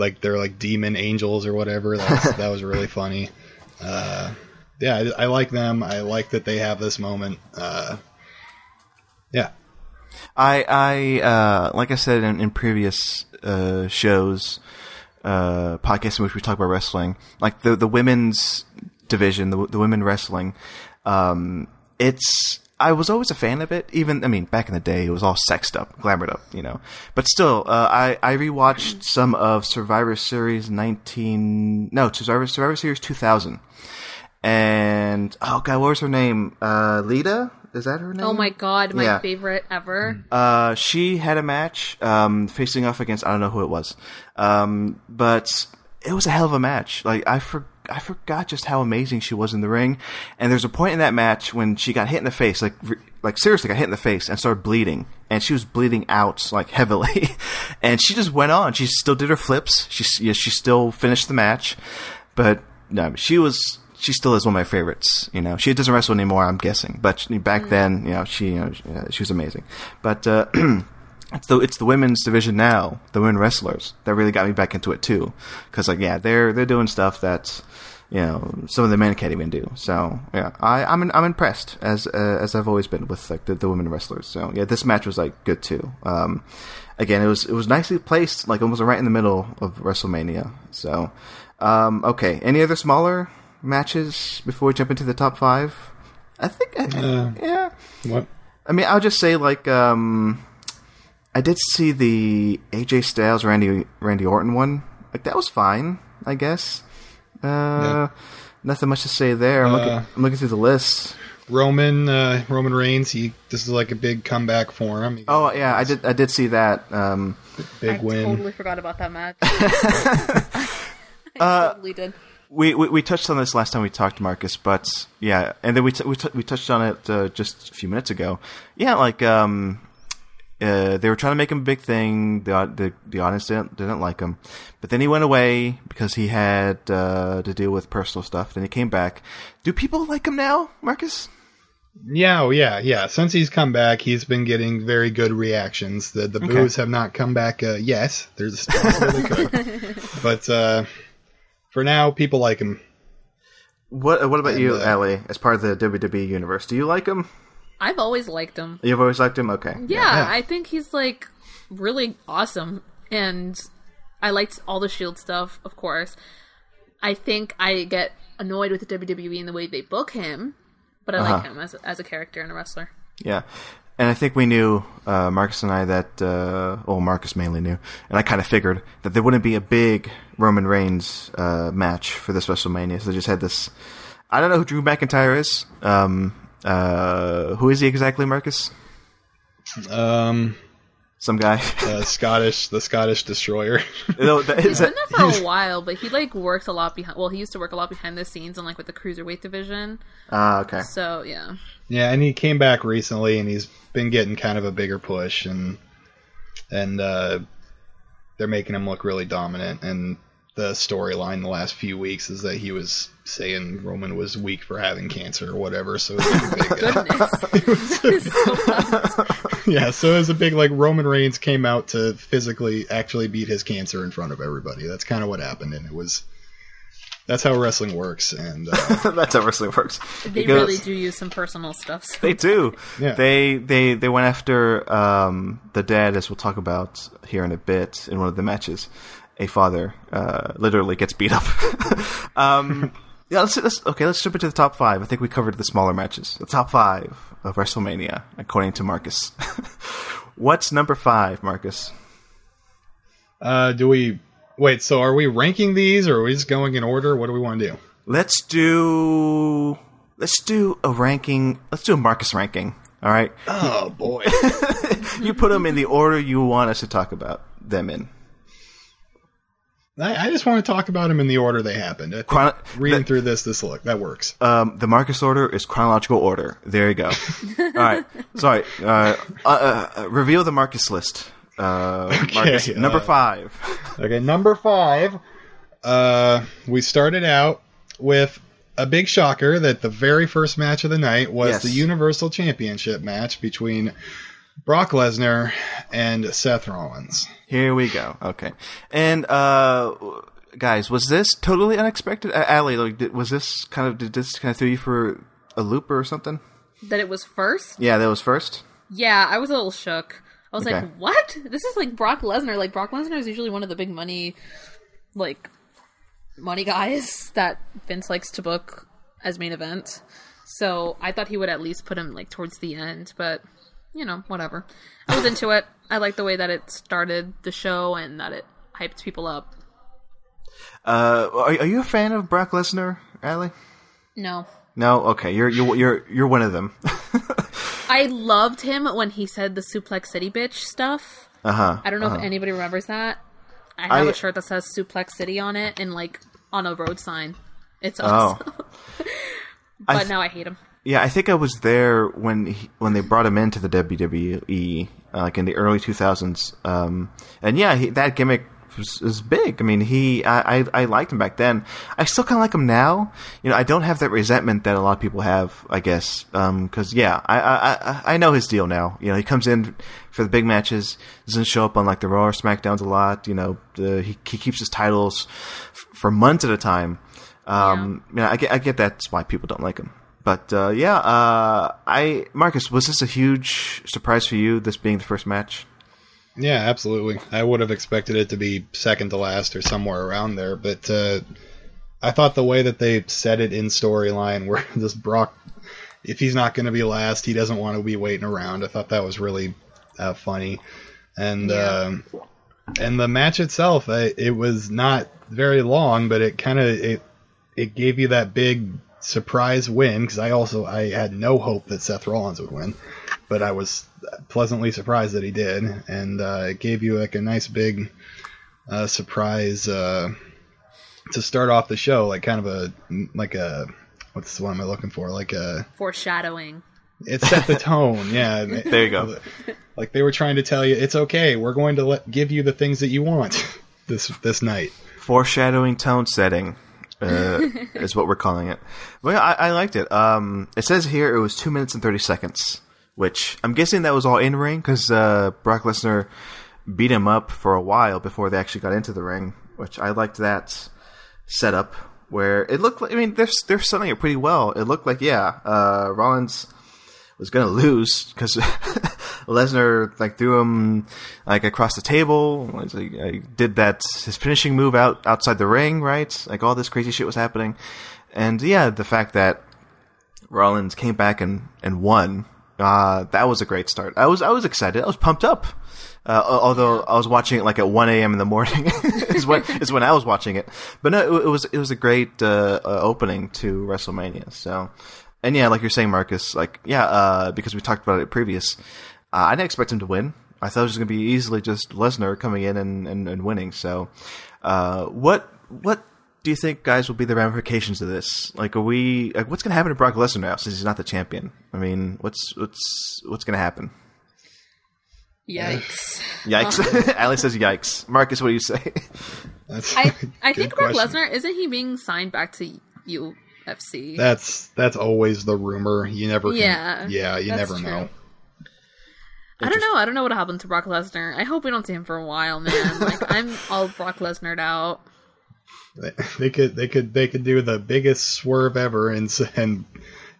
like they're like demon angels or whatever. That's, *laughs* that was really funny. Uh, yeah, I, I like them. I like that they have this moment. Uh, yeah, I, I, uh, like I said in, in previous uh, shows, uh, podcasts in which we talk about wrestling, like the the women's division, the the women wrestling, um, it's. I was always a fan of it. Even I mean, back in the day, it was all sexed up, glamored up, you know. But still, uh, I I rewatched some of Survivor Series nineteen, no, Survivor Survivor Series two thousand, and oh god, what was her name? Uh, Lita. Is that her name? Oh my god, my Yeah. favorite ever. Uh, she had a match um, facing off against I don't know who it was, um, but it was a hell of a match. Like I for, I forgot just how amazing she was in the ring. And there's a point in that match when she got hit in the face, like like seriously got hit in the face and started bleeding, and she was bleeding out like heavily, *laughs* and she just went on. She still did her flips. She s- yeah, she still finished the match, but no, she was. She still is one of my favorites. You know, she doesn't wrestle anymore. I'm guessing, but back then, you know, she you know, she, uh, she was amazing. But uh, *clears throat* it's the it's the women's division now, the women wrestlers that really got me back into it too. Because like, yeah, they're they're doing stuff that you know some of the men can't even do. So yeah, I I'm I'm impressed as uh, as I've always been with like the, the women wrestlers. So yeah, this match was like good too. Um, again, it was it was nicely placed, like almost right in the middle of WrestleMania. So um, okay, any other smaller matches before we jump into the top five? I think I, Uh, yeah. What? I mean, I'll just say like um, I did see the AJ Styles Randy Randy Orton one. Like that was fine, I guess. Uh, Nothing much to say there. I'm looking. Uh, I'm looking through the list. Roman uh, Roman Reigns. He this is like a big comeback for him. He Oh yeah, I did. I did see that. Um, big I win. totally forgot about that match. *laughs* *laughs* I Uh, totally did. we, we we touched on this last time we talked, Marcus. But yeah, and then we t- we, t- we touched on it uh, just a few minutes ago. Yeah, like um, uh, they were trying to make him a big thing. The the, the audience didn't didn't like him, but then he went away because he had uh, to deal with personal stuff. Then he came back. Do people like him now, Marcus? Yeah, oh, yeah, yeah. Since he's come back, he's been getting very good reactions. The the Okay. boos have not come back uh, yet. There's still they could, but uh, for now, people like him. What What about you, And, uh, Allie? As part of the WWE universe, do you like him? I've always liked him. You've always liked him. Okay. Yeah, I think he's like really awesome, and I liked all the Shield stuff, of course. I think I get annoyed with the WWE and the way they book him, but I like Uh-huh. him as as a character and a wrestler. Yeah. And I think we knew, uh, Marcus and I, that, uh, well, Marcus mainly knew, and I kind of figured that there wouldn't be a big Roman Reigns uh, match for this WrestleMania. So they just had this. I don't know who Drew McIntyre is. Um, uh, who is he exactly, Marcus? Um, Some guy. *laughs* the Scottish, the Scottish Destroyer. *laughs* No, that- He's is been there for a while, but he like works a lot behind. Well, he used to work a lot behind the scenes and like with the cruiserweight division. Ah, okay. So yeah, Yeah, and he came back recently, and he's been getting kind of a bigger push, and and uh, they're making him look really dominant. And the storyline the last few weeks is that he was saying Roman was weak for having cancer or whatever. So it was like a *laughs* big, uh, *laughs* *laughs* yeah, so it was a big like Roman Reigns came out to physically actually beat his cancer in front of everybody. That's kind of what happened, and it was. That's how wrestling works, and uh, That's how wrestling works. they Because- really do use some personal stuff. So. They do. Yeah. They they they went after um, the dad, as we'll talk about here in a bit in one of the matches. A father uh, literally gets beat up. um, yeah, let's, let's okay. Let's jump into the top five. I think we covered the smaller matches. The top five of WrestleMania, according to Marcus. *laughs* What's number five, Marcus? uh, do we wait? So are we ranking these, or are we just going in order? What do we want to do? Let's do let's do a ranking. Let's do a Marcus ranking. All right. Oh boy. *laughs* you put them in the order you want us to talk about them in. I, I just want to talk about them in the order they happened. I think Chron- reading through this, this look that works. Um, the Marcus order is chronological order. There you go. *laughs* All right. Sorry. Uh, uh, uh, reveal the Marcus list Uh, Marcus, Okay, number uh, five. Okay, number five. Uh, we started out with a big shocker that the very first match of the night was Yes. the Universal Championship match between Brock Lesnar and Seth Rollins. Here we go. Okay, and uh, guys, was this totally unexpected? Uh, Allie, like, did, was this kind of did this kind of throw you for a loop or something? That it was first? Yeah, that was first. Yeah, I was a little shook. I was Okay. like, "What? This is like Brock Lesnar. Like Brock Lesnar is usually one of the big money, like money guys that Vince likes to book as main event. So I thought he would at least put him like towards the end, but you know, whatever. I was into it. I like the way that it started the show and that it hyped people up. Uh, are, are you a fan of Brock Lesnar, Allie? No, No. Okay, you're you're you're you're one of them. *laughs* I loved him when he said the Suplex City bitch stuff. Uh huh. I don't know uh-huh. if anybody remembers that. I have I- a shirt that says Suplex City on it and like on a road sign. It's Oh. awesome. *laughs* I but th- now I hate him. Yeah, I think I was there when he, when they brought him into the WWE, uh, like in the early 2000s. Um, and yeah, he, that gimmick was, was big. I mean, he I, I I liked him back then. I still kind of like him now. You know, I don't have that resentment that a lot of people have. I guess because yeah, I, I I I know his deal now. You know, he comes in for the big matches, doesn't show up on like the Raw or SmackDowns a lot. You know, the, he he keeps his titles f- for months at a time. Um, yeah. I get I get that's why people don't like him. But uh, yeah, uh, I Marcus, was this a huge surprise for you? This being the first match? Yeah, absolutely. I would have expected it to be second to last or somewhere around there, but uh, I thought the way that they set it in storyline, where this *laughs* Brock, if he's not going to be last, he doesn't want to be waiting around. I thought that was really uh, funny, and um, and the match itself, I, it was not very long, but it kind of it it gave you that big surprise win because I also I had no hope that Seth Rollins would win, but I was pleasantly surprised that he did, and uh, it gave you like a nice big uh, surprise uh, to start off the show, like kind of a like a what's what am I looking for? Like a Foreshadowing. it set the tone, yeah. *laughs* There you go. Like they were trying to tell you it's okay. We're going to let give you the things that you want *laughs* this this night. Foreshadowing tone setting uh, is what we're calling it. Yeah, I, I liked it. Um, it says here it was two minutes and thirty seconds, which I'm guessing that was all in ring because uh, Brock Lesnar beat him up for a while before they actually got into the ring, which I liked that setup where it looked like I mean they're they're selling it pretty well. It looked like yeah, uh, Rollins was gonna lose because *laughs* Lesnar like threw him like across the table. Like, uh, did that his finishing move out outside the ring, right? Like all this crazy shit was happening, and yeah, the fact that Rollins came back and and won. Uh, that was a great start. I was I was excited. I was pumped up. Uh, although I was watching it like at 1 a.m. in the morning *laughs* is when is when I was watching it. But no, it, it was it was a great uh, uh, opening to WrestleMania. So, and yeah, like you're saying, Marcus, like yeah, uh, because we talked about it previous. Uh, I didn't expect him to win. I thought it was going to be easily just Lesnar coming in and, and, and winning. So, uh, what what do you think, guys, will be the ramifications of this? Like, are we like what's going to happen to Brock Lesnar now since he's not the champion? I mean, what's what's what's going to happen? Yikes. Yikes! *laughs* Ali says yikes. Marcus, what do you say? That's I I think Brock question. Lesnar isn't he being signed back to UFC? That's that's always the rumor. You never can, Yeah, yeah, you never true. know. I don't know. I don't know what happened to Brock Lesnar. I hope we don't see him for a while, man. like I'm *laughs* all Brock Lesnar out. They, they could they could they could do the biggest swerve ever and and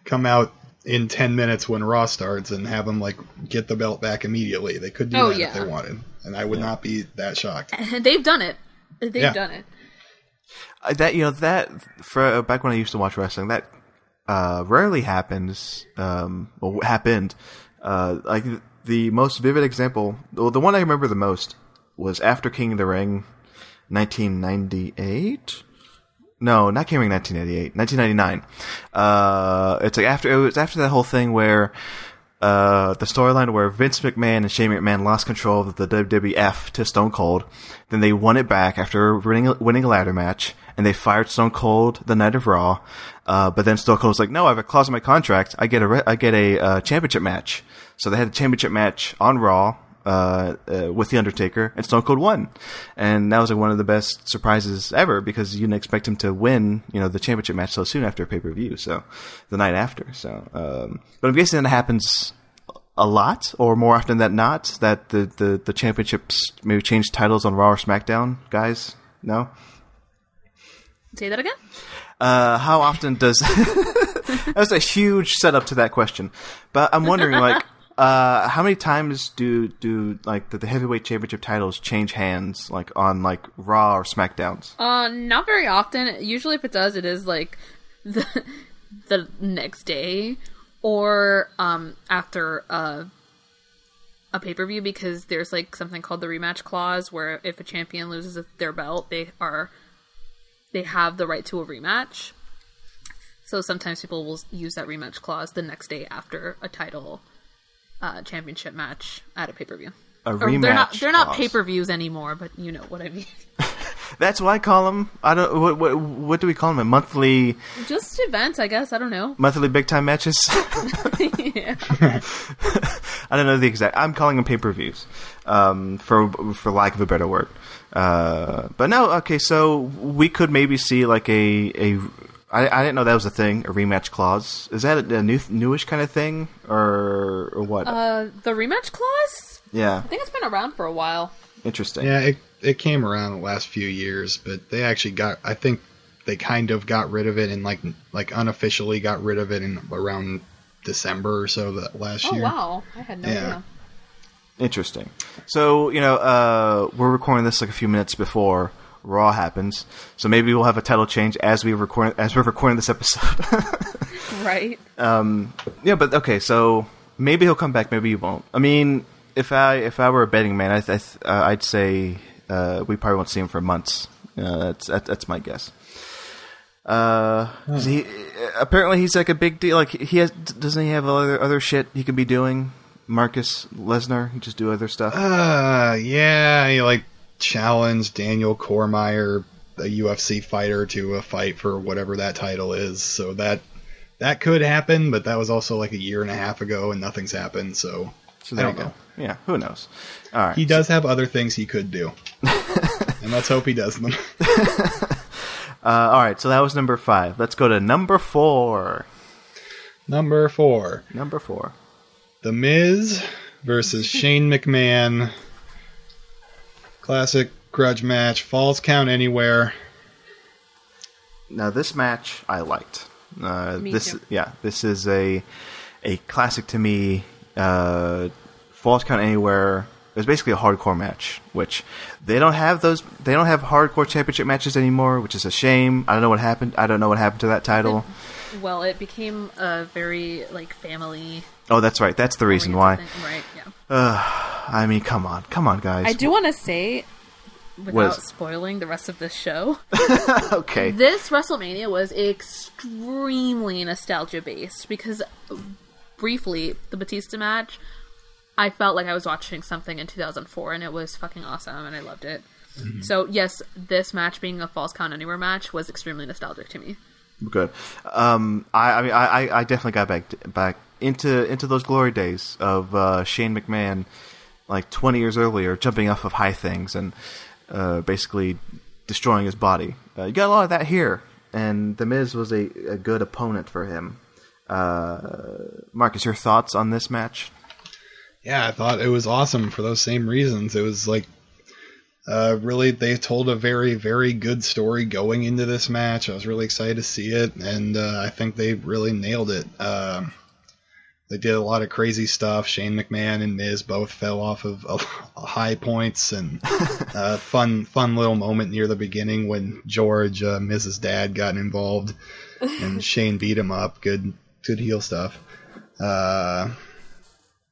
come out in 10 minutes when Raw starts and have him like get the belt back immediately. They could do Oh, that yeah. if they wanted. And I would not be that shocked. *laughs* They've done it. They've Yeah. done it. Uh, that you know that for back when I used to watch wrestling, that uh, rarely happens. Um, well, happened. Uh, like the most vivid example, well, the one I remember the most was after King of the Ring, 1998. No, not King of the Ring, 1988, 1999. Uh, it's like after it was after that whole thing where. Uh, the storyline where Vince McMahon and Shane McMahon lost control of the WWF to Stone Cold. Then they won it back after winning, winning a ladder match, and they fired Stone Cold the night of Raw. Uh, but then Stone Cold was like, "No, I have a clause in my contract. I get a re- I get a uh, championship match." So they had a championship match on Raw uh, uh, with the Undertaker, and Stone Cold won, and that was like one of the best surprises ever because you didn't expect him to win, you know, the championship match so soon after pay per view, so the night after. So, um, but I'm guessing that happens a lot, or more often than not, that the the, the championships maybe change titles on Raw or SmackDown, guys. No. Say that again. Uh, how often does *laughs* that's a huge setup to that question, but I'm wondering like. Uh, how many times do do like the, the heavyweight championship titles change hands like on like Raw or SmackDowns? Uh, not very often. Usually, if it does, it is like *laughs* the the next day or um after a a pay per view because there's like something called the rematch clause where if a champion loses their belt, they are they have the right to a rematch. So sometimes people will use that rematch clause the next day after a title uh, championship match at a pay per view. A rematch. They're not they're not pay per views anymore, but you know what I mean. *laughs* That's what I call them. I don't. What what, what do we call them? A Monthly Just events, I guess. I don't know. monthly big time matches. *laughs* *laughs* yeah. I don't know the exact. I'm calling them pay per views, um, for for lack of a better word. Uh, but no, okay. So we could maybe see like a a. I, I didn't know that was a thing. A rematch clause. Is that a, a new newish kind of thing, or or what? Uh, the rematch clause. yeah, I think it's been around for a while. interesting. Yeah, it it came around the last few years, but they actually got. I think they kind of got rid of it and like like unofficially got rid of it in around December or so that last Oh year. Oh wow, I had no Yeah. idea. Interesting. So you know, uh, we're recording this like a few minutes before Raw happens, so maybe we'll have a title change as we record as we're recording this episode. *laughs* Right. um, yeah, but okay, so maybe he'll come back, maybe he won't. I mean, if I if I were a betting man, I, I th- uh, I'd say uh, we probably won't see him for months. Uh, that's that, that's my guess. Uh, 'cause he apparently he's like a big deal. Like he has, doesn't he have other other shit he could be doing? Marcus Lesnar, he just do other stuff. Uh, yeah, he like challenged Daniel Cormier, a UFC fighter, to a fight for whatever that title is. So that that could happen, but that was also like a year and a half ago, and nothing's happened. So, So I there don't you go. Yeah, who knows? All right. He does have other things he could do, *laughs* and let's hope he does them. *laughs* Uh, all right, so that was number five. Let's go to number four. Number four, Number four. The Miz versus Shane McMahon. Classic grudge match, falls count anywhere. Now this match I liked. Uh, Me this too. yeah, this is a a classic to me. Uh, Falls count anywhere. It was basically a hardcore match, which they don't have those. They don't have hardcore championship matches anymore, which is a shame. I don't know what happened. I don't know what happened to that title. Well, it became a very like family. Oh, that's right. That's the reason why. right? Yeah. Uh, I mean, come on, come on, guys. I do want to say, without is- spoiling the rest of this show, *laughs* *laughs* okay. this WrestleMania was extremely nostalgia based because briefly the Batista match, I felt like I was watching something in 2004 and it was fucking awesome and I loved it. Mm-hmm. So yes, this match being a Falls Count Anywhere match was extremely nostalgic to me. Good. Um, I, I mean, I, I- I definitely got back back into into those glory days of uh, Shane McMahon, like 20 years earlier, jumping off of high things and uh, basically destroying his body. Uh, you got a lot of that here, and The Miz was a, a good opponent for him. Uh, Marcus, your thoughts on this match? Yeah, I thought it was awesome for those same reasons. It was like uh, really they told a very very good story going into this match. I was really excited to see it, and uh, I think they really nailed it. Um they did a lot of crazy stuff. Shane McMahon and Miz both fell off of uh, *laughs* high points, and *laughs* uh, fun fun little moment near the beginning when George uh, Miz's dad got involved, and *laughs* Shane beat him up. Good good heel stuff. Uh,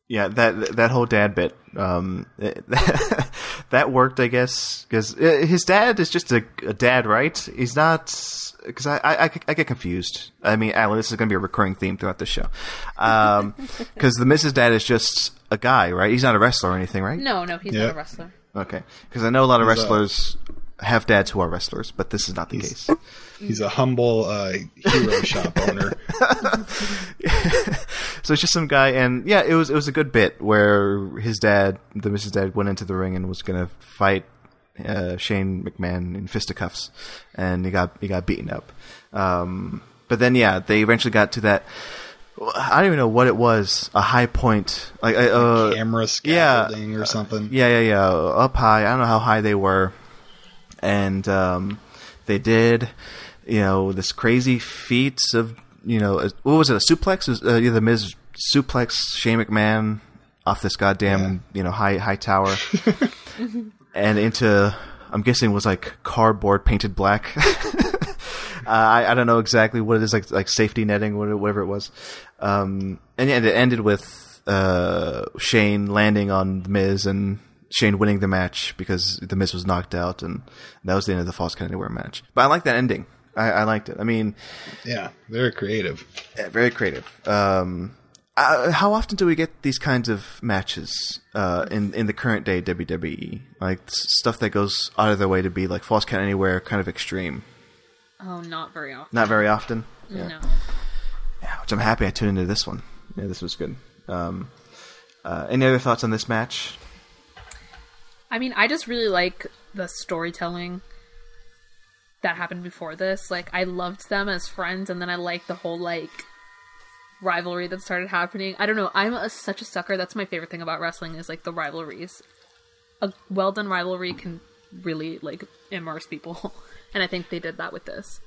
Yeah, that that whole dad bit, um, *laughs* that worked, I guess, because uh, his dad is just a, a dad, right? He's not because I, I, I I get confused. I mean, Alan, this is going to be a recurring theme throughout the show, um, *laughs* because the Miz's Dad is just a guy, right? He's not a wrestler or anything, right? No, no, he's not a wrestler. Okay, because I know a lot of He's a- wrestlers have dads who are wrestlers, but this is not the case. *laughs* He's a humble uh, hero *laughs* shop owner. *laughs* so it's just some guy, and yeah, it was it was a good bit where his dad, the Miz's Dad, went into the ring and was gonna fight uh, Shane McMahon in fisticuffs, and he got he got beaten up. Um, but then yeah, they eventually got to that. I don't even know what it was. A high point, like uh, Camera yeah, scaffolding or something. yeah, yeah, yeah. Up high. I don't know how high they were, and um, they did, you know, this crazy feats of, you know, a- what was it? A suplex? It was, Uh, yeah, the Miz suplex Shane McMahon off this goddamn, you know, high high tower, *laughs* *laughs* and into. I'm guessing was like cardboard painted black. *laughs* Uh, I, I don't know exactly what it is, like like safety netting, whatever whatever it was. Um, and yeah, it ended with uh, Shane landing on the Miz and Shane winning the match because the Miz was knocked out, and that was the end of the Falls Count Anywhere match. But I like that ending. I, I liked it. I mean, Yeah, very creative. yeah, very creative. Um, uh, how often do we get these kinds of matches uh, in in the current day WWE? Like stuff that goes out of their way to be like Falls Count Anywhere, kind of extreme. Oh, not very often. Not very often. No. Yeah, which I'm happy I tuned into this one. Yeah, this was good. Um, uh, any other thoughts on this match? I mean, I just really like the storytelling that happened before this. Like, I loved them as friends, and then I like the whole like rivalry that started happening. I don't know. I'm a, such a sucker. That's my favorite thing about wrestling is like the rivalries. A well done rivalry can really like immerse people, *laughs* and I think they did that with this.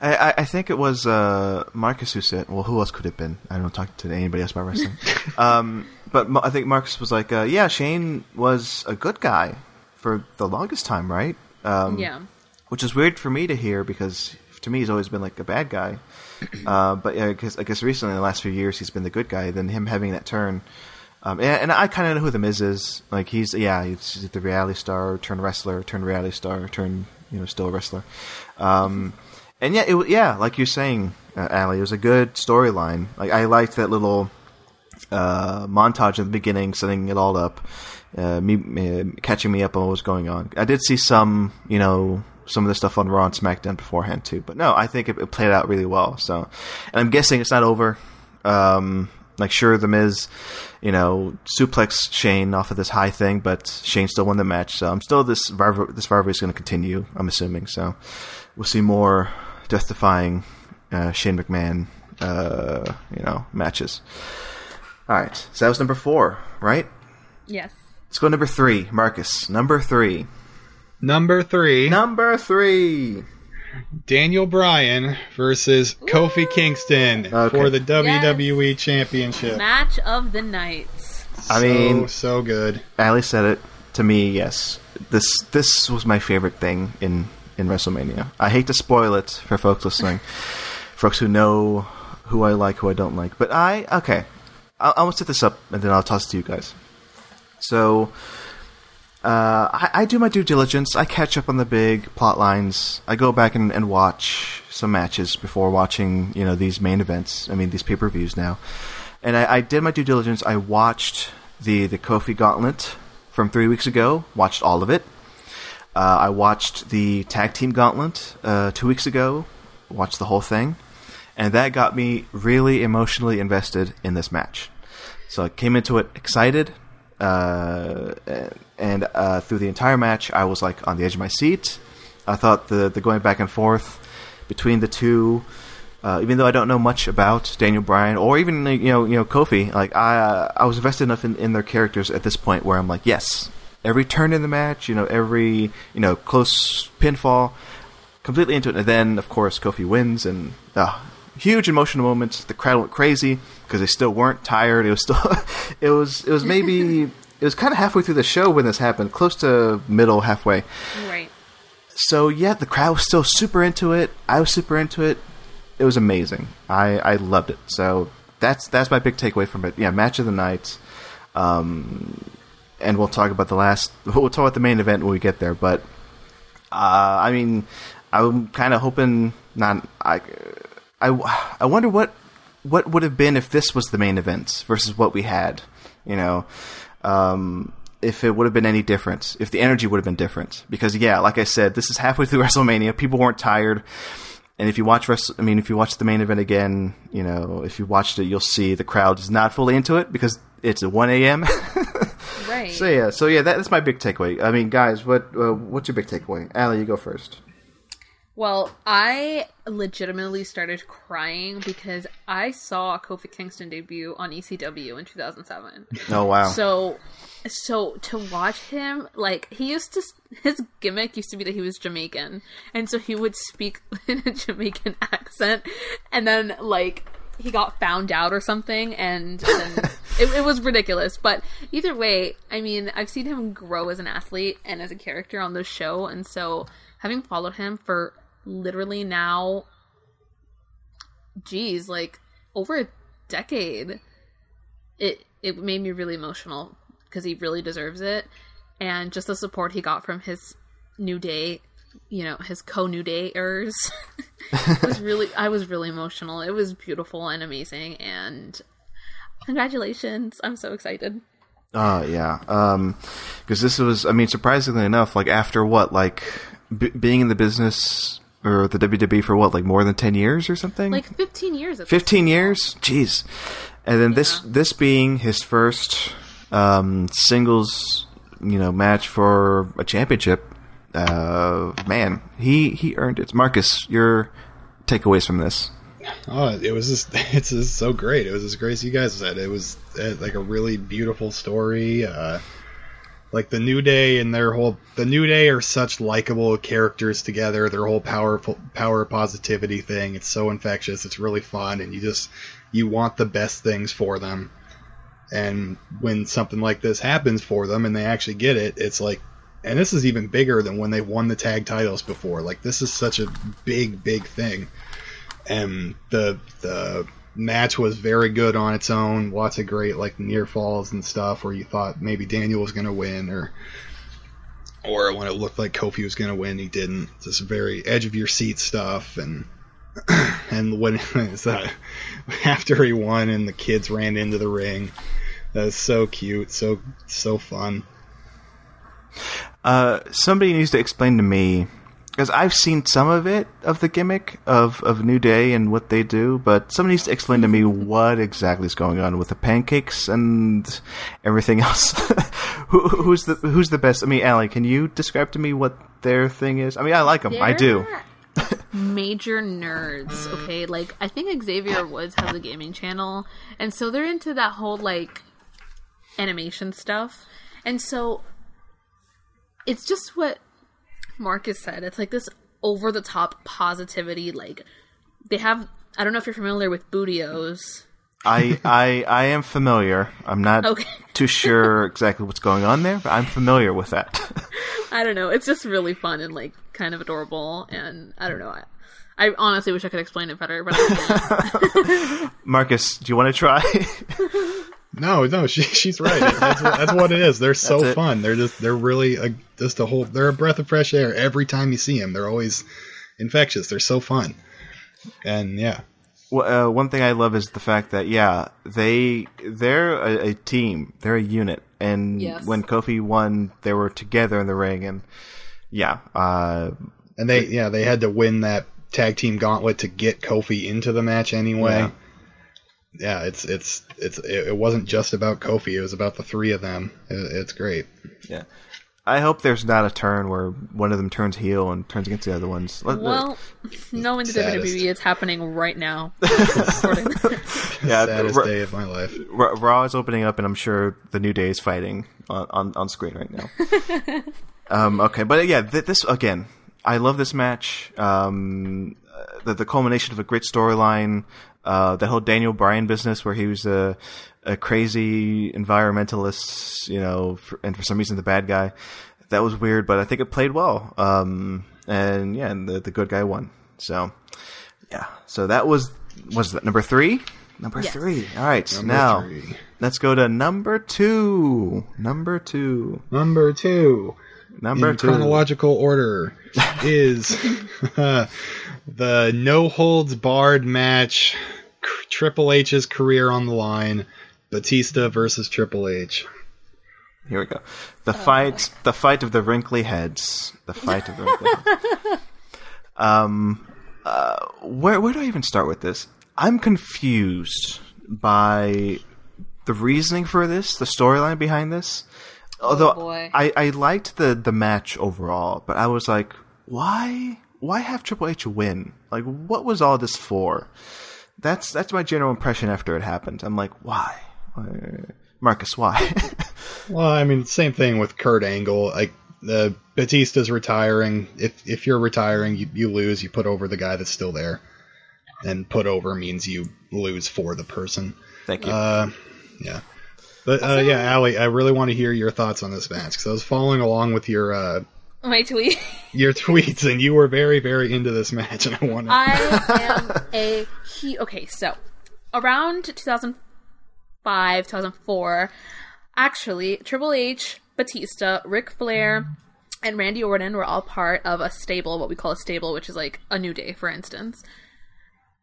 I, I, think it was uh, Marcus who said. Well, who else could it have been? I don't talk to anybody else about wrestling. *laughs* um, but I think Marcus was like, uh, "Yeah, Shane was a good guy for the longest time, right?" Um, yeah. which is weird for me to hear because to me he's always been like a bad guy. *clears throat* Uh, but yeah, I guess, I guess recently in the last few years he's been the good guy. Then him having that turn, um, and, and I kind of know who the Miz is. Like he's yeah, he's, he's the reality star, turned wrestler, turned reality star, turned you know still a wrestler. Um, and yeah, it yeah, like you're saying, uh, Ali, it was a good storyline. Like I liked that little uh, montage at the beginning, setting it all up, uh, me, me catching me up on what was going on. I did see some, you know, some of the stuff on Raw and SmackDown beforehand too, but no, I think it, it played out really well. So, and I'm guessing it's not over. Um, like sure, the Miz, you know, suplex Shane off of this high thing, but Shane still won the match. So I'm still this rivalry, this rivalry is going to continue. I'm assuming. So we'll see more death-defying uh, Shane McMahon, uh, you know, matches. All right, so that was number four, right? Yes. Let's go number three, Marcus. Number three. Number three. Number three. Daniel Bryan versus Kofi Kingston for the WWE Championship. Match of the night. I So, mean, so good. Ali said it to me. Yes, this this was my favorite thing in in WrestleMania. I hate to spoil it for folks listening, *laughs* folks who know who I like, who I don't like. But I okay, I'll, I'll set this up and then I'll toss it to you guys. So. Uh, I, I do my due diligence. I catch up on the big plot lines. I go back and, and watch some matches before watching, you know, these main events. I mean, these pay per views now. And I, I did my due diligence. I watched the the Kofi Gauntlet from three weeks ago. Watched all of it. Uh, I watched the Tag Team Gauntlet uh, two weeks ago. Watched the whole thing, and that got me really emotionally invested in this match. So I came into it excited, uh, and uh, through the entire match, I was like on the edge of my seat. I thought the the going back and forth between the two, uh, even though I don't know much about Daniel Bryan or even you know you know Kofi, like I uh, I was invested enough in, in their characters at this point where I'm like, yes, every turn in the match, you know, every you know close pinfall, completely into it. And then of course Kofi wins and. Uh, Huge emotional moments. The crowd went crazy because they still weren't tired. It was still, *laughs* it was, it was maybe, it was kind of halfway through the show when this happened, close to middle, halfway. Right. So yeah, the crowd was still super into it. I was super into it. It was amazing. I, I loved it. So that's that's my big takeaway from it. Yeah, match of the night. Um, and we'll talk about the last. *laughs* We'll talk about the main event when we get there. But uh, I mean, I'm kind of hoping not. I, I I wonder what what would have been if this was the main event versus what we had. You know. Um, if it would have been any different, if the energy would have been different. Because, yeah, like I said, this is halfway through *laughs* WrestleMania. People weren't tired. and if you watch rest, I mean, if you watch the main event again, you know, if you watched it, you'll see the crowd is not fully into it because it's at 1 a.m. *laughs* Right. so yeah, so yeah, that, that's my big takeaway. I mean, guys, what uh, what's your big takeaway? Allie, you go first. Well, I legitimately started crying because I saw Kofi Kingston debut on ECW in 2007. Oh wow! So, so to watch him, like he used to, his gimmick used to be that he was Jamaican, and so he would speak *laughs* in a Jamaican accent, and then like he got found out or something, and, *laughs* and it, it was ridiculous. But either way, I mean, I've seen him grow as an athlete and as a character on the show, and so having followed him for literally now geez like over a decade it it made me really emotional because he really deserves it. And just the support he got from his new day you know his co new day errors *laughs* was really i was really emotional. It was beautiful and amazing and congratulations. I'm so excited. Oh yeah, um, because this was, I mean, surprisingly enough, like after what, like b- being in the business or the WWE for what, like more than ten years or something, like 15 years at this fifteen years, jeez, and then this this being his first um, singles, you know, match for a championship. Uh, man, he he earned it. Marcus, your takeaways from this? Oh, it was just *laughs* it's just so great. It was as great as you guys said. It was uh, like a really beautiful story. Uh, like the New Day and their whole the New Day are such likable characters together. Their whole powerful power positivity thing. It's so infectious. It's really fun, and you just you want the best things for them. And when something like this happens for them, and they actually get it, it's like, and this is even bigger than when they won the tag titles before. Like this is such a big, big thing and the the match was very good on its own. Lots of great like near falls and stuff where you thought maybe Daniel was going to win, or or when it looked like Kofi was going to win, he didn't. Just very edge of your seat stuff, and *clears throat* and when *laughs* so after he won and the kids ran into the ring, that was so cute, so so fun. Uh, somebody needs to explain to me because I've seen some of it of the gimmick of, of New Day and what they do, but somebody needs to explain to me what exactly is going on with the pancakes and everything *laughs* else. Who, who's the who's the best? I mean, Allie, can you describe to me what their thing is? I mean, I like them, I do. major nerds, okay? Like I think Xavier Woods has a gaming channel, and so they're into that whole like animation stuff. And so it's just what Marcus said. It's like this over the top positivity like they have I don't know if you're familiar with Booty-O's. I I I am familiar. I'm not Okay. too sure exactly what's going on there, but I'm familiar with that. *laughs* I don't know. It's just really fun and like kind of adorable and I don't know. I, I honestly wish I could explain it better, but I. *laughs* Marcus, do you want to try? *laughs* No, no, she, *laughs* she's right. That's, what- that's what it is. They're *laughs* so That's it. fun. They're just they're really a, just a whole. They're a breath of fresh air every time you see them. They're always infectious. They're so fun, and yeah, Well, uh, one thing I love is the fact that yeah, they they're a, a team, they're a unit, and Yes. when Kofi won, they were together in the ring, and yeah, uh, and they yeah they had to win that tag team gauntlet to get Kofi into the match anyway. Yeah. Yeah, it's it's it's it, it wasn't just about Kofi. It was about the three of them. It, it's great. yeah. I hope there's not a turn where one of them turns heel and turns against the other ones. Let- well, knowing the Saddest. WWE, it's happening right now. *laughs* *laughs* yeah, Saddest Ra- day of my life. Ra- Raw is opening up, and I'm sure the New Day is fighting on on, on screen right now. *laughs* um, okay, but yeah, th- this again, I love this match. Um, uh, the, the culmination of a great storyline. Uh, the whole Daniel Bryan business, where he was a a crazy environmentalist, you know, for, and for some reason the bad guy. That was weird, but I think it played well. Um, and yeah, and the the good guy won. So yeah, so that was was that number three? Number Yes. three. All right, Number now three. let's go to number two. Number two. Number two. Number in two. chronological order *laughs* is *laughs* the no holds barred match Triple H's career on the line Batista versus Triple H Here we go. The fight. The fight of the wrinkly heads. The fight of the wrinkly heads. *laughs* Um. uh, where where do I even start with this? I'm confused by the reasoning for this, the storyline behind this. Although boy. I, I liked the the match overall, but I was like, why why have Triple H win? Like, what was all this for? That's that's my general impression after it happened. I'm like, why, Marcus? Why? *laughs* Well, I mean, same thing with Kurt Angle. Like the Batista's retiring. If if you're retiring, you, you lose. You put over the guy that's still there, and put over means you lose for the person. Thank you. Uh, yeah, but uh, yeah, Allie, I really want to hear your thoughts on this match because I was following along with your uh, *laughs* My tweet. your tweets, and you were very very into this match, and I want to. I am a he. Okay, so around 2005, 2004, actually, Triple H, Batista, Ric Flair, and Randy Orton were all part of a stable, what we call a stable, which is like a New Day, for instance,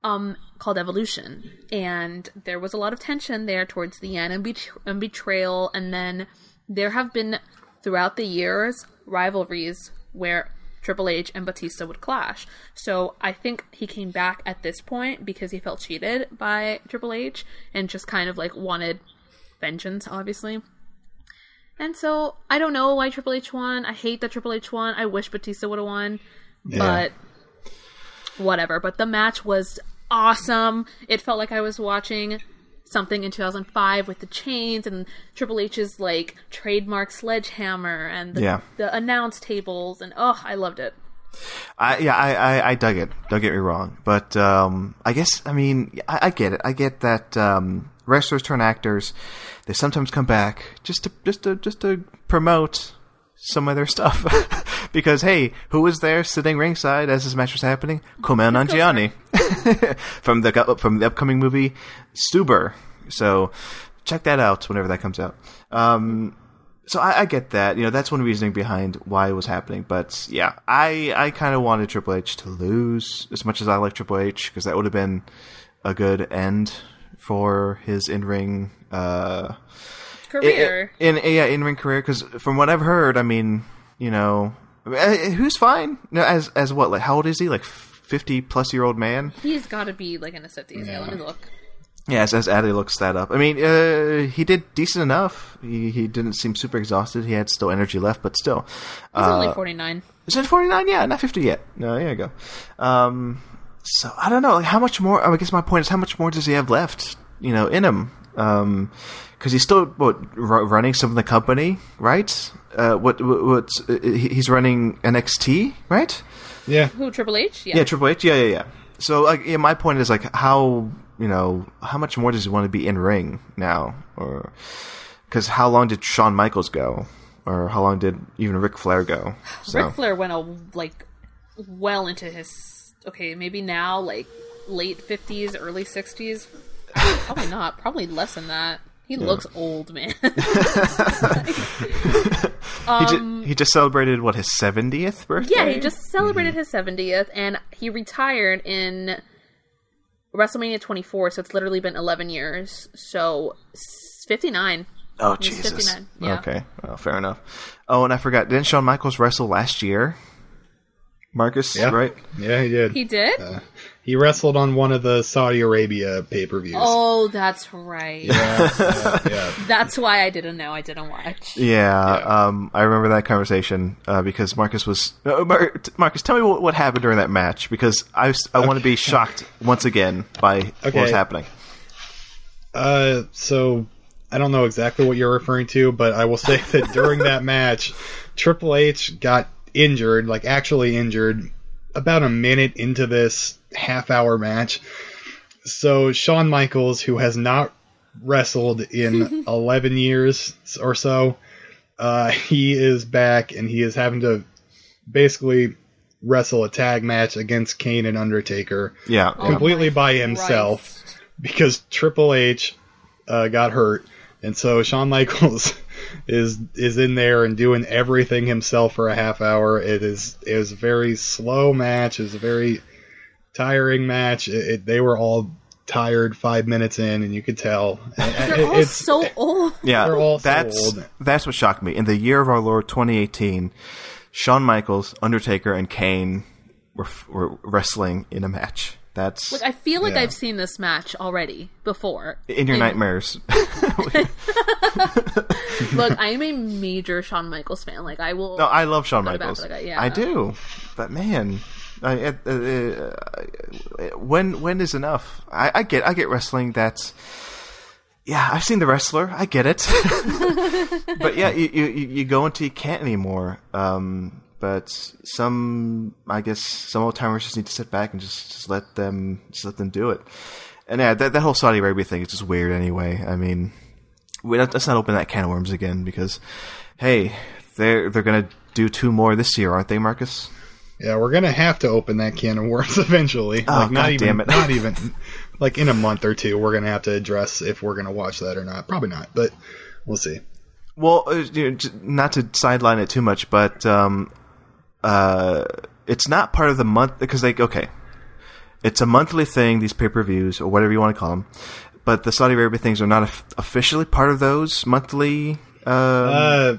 um, called Evolution. And there was a lot of tension there towards the end and, bet- and betrayal. And then there have been, throughout the years, rivalries where Triple H and Batista would clash. So I think he came back at this point because he felt cheated by Triple H and just kind of like wanted vengeance, obviously. And so I don't know why Triple H won. I hate that Triple H won. I wish Batista would have won, Yeah. but whatever. But the match was awesome. It felt like I was watching something in 2005 with the chains and Triple H's like trademark sledgehammer and the, Yeah. the announce tables and oh, I loved it. I yeah, I, I, I dug it. Don't get me wrong, but um, I guess I mean I, I get it. I get that um, wrestlers turn actors. They sometimes come back just to just to just to promote some of their stuff. *laughs* because hey, who was there sitting ringside as this match was happening? Kumail Nanjiani *laughs* from the from the upcoming movie Stuber. So check that out whenever that comes out. Um, so I, I get that. You know, that's one reasoning behind why it was happening. But yeah, I I kind of wanted Triple H to lose as much as I like Triple H because that would have been a good end for his in ring uh, Career. in, in yeah in ring career. Because from what I've heard, I mean, you know, who's fine? No, as as what? Like how old is he? Like fifty plus year old man. He's got to be like in his 50s. Yeah. let me look. Yeah, as, as Addy looks that up. I mean, uh, he did decent enough. He he didn't seem super exhausted. He had still energy left, but still. He's Uh, only 49. Is it 49? Yeah, not 50 yet. No, there you go. Um, so I don't know. Like, how much more? I guess my point is, how much more does he have left? You know, in him? Um, because he's still what r- running some of the company, right? Uh, what what what's, uh, he's running NXT, right? Yeah. Who, Triple H? Yeah, Triple H. Yeah, yeah, yeah. So, like, yeah, my point is like, how you know, how much more does he want to be in ring now, or because how long did Shawn Michaels go, or how long did even Ric Flair go? *sighs* So. Ric Flair went a, like well into his okay, maybe now like late fifties, early sixties. *laughs* Probably not. Probably less than that. He Yeah. looks old, man. *laughs* *laughs* he, Um, ju- he just celebrated what his seventieth birthday. yeah, he just celebrated his seventieth, and he retired in WrestleMania 24. So it's literally been 11 years. So 59. Oh He's Jesus. 59. Yeah. Okay, well, fair enough. Oh, and I forgot. Didn't Shawn Michaels wrestle last year? Marcus, Yeah. right? Yeah, he did. He did. Uh, he wrestled on one of the Saudi Arabia pay per views. Oh, that's right. Yeah, yeah, *laughs* yeah. That's why I didn't know. I didn't watch. Yeah, Um, I remember that conversation uh, because Marcus was uh, Mar- Marcus. Tell me what, what happened during that match because I was- I want to be shocked once again by what was happening. Uh, so I don't know exactly what you're referring to, but I will say that during that *laughs* match, Triple H got injured, like actually injured, about a minute into this half hour match. So Shawn Michaels, who has not wrestled in *laughs* 11 years or so, uh, he is back and he is having to basically wrestle a tag match against Kane and Undertaker Yeah, yeah. completely by himself because Triple H uh, got hurt, and so Shawn Michaels *laughs* is is in there and doing everything himself for a half hour. It is it was a very slow match. It was a very tiring match. It, it, they were all tired five minutes in, and you could tell. They're It- all it's so old. Yeah, They're all so that's old. that's what shocked me. In the year of our Lord 2018, Shawn Michaels, Undertaker, and Kane were, were wrestling in a match. That's Like I feel like Yeah. I've seen this match already before. in your And- nightmares. *laughs* *laughs* Look, I am a major Shawn Michaels fan. Like I will. No, I love Shawn go to bat Michaels. for the guy, yeah. I do, but man, I, uh, uh, when when is enough? I, I get I get wrestling. That's yeah, I've seen the wrestler. I get it, *laughs* but yeah, you, you you go until you can't anymore. Um, but some, I guess, some old timers just need to sit back and just, just let them just let them do it. And yeah, that that whole Saudi Arabia thing is just weird. Anyway, I mean, we let's not open that can of worms again because, hey, they're they're gonna do two more this year, aren't they, Marcus? Yeah, we're gonna have to open that can of worms *laughs* eventually. Oh, like not God even not even like in a month or two we're gonna have to address if we're gonna watch that or not. Probably not, but we'll see. Well, uh, you know, not to sideline it too much, but um, uh, it's not part of the month because like okay, it's a monthly thing. These pay per views or whatever you want to call them, but the Saudi Arabia things are not officially part of those monthly. Um, Uh,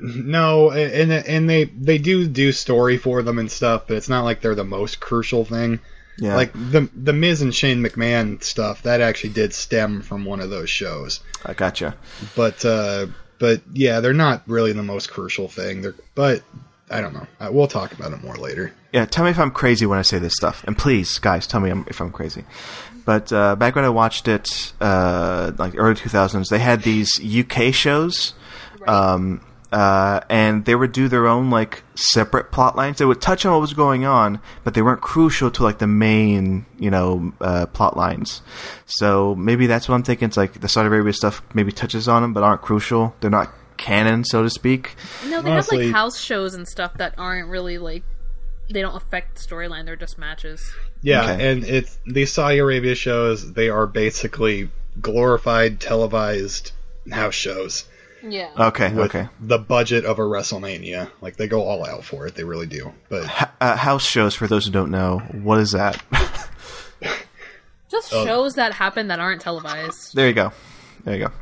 no, and and they they do do story for them and stuff, but it's not like they're the most crucial thing. Yeah. Like the the Miz and Shane McMahon stuff that actually did stem from one of those shows. I gotcha. But uh, but yeah, they're not really the most crucial thing. They're but I don't know. Uh, we'll talk about it more later. Yeah, tell me if I'm crazy when I say this stuff, and please, guys, tell me if I'm crazy. But uh, back when I watched it, uh, like early 2000s, they had these UK shows, um, uh, and they would do their own like separate plot lines. They would touch on what was going on, but they weren't crucial to like the main, you know, uh, plot lines. So maybe that's what I'm thinking. It's like the Saudi Arabia stuff maybe touches on them, but aren't crucial. They're not canon, so to speak. No, they have like house shows and stuff that aren't really like they don't affect the storyline. They're just matches. Yeah, Okay. and it's these Saudi Arabia shows. They are basically glorified televised house shows. Yeah. Okay, with okay. The budget of a WrestleMania, like they go all out for it. They really do. But Uh, house shows, for those who don't know, what is that? *laughs* Just Oh. shows that happen that aren't televised. There you go. There you go.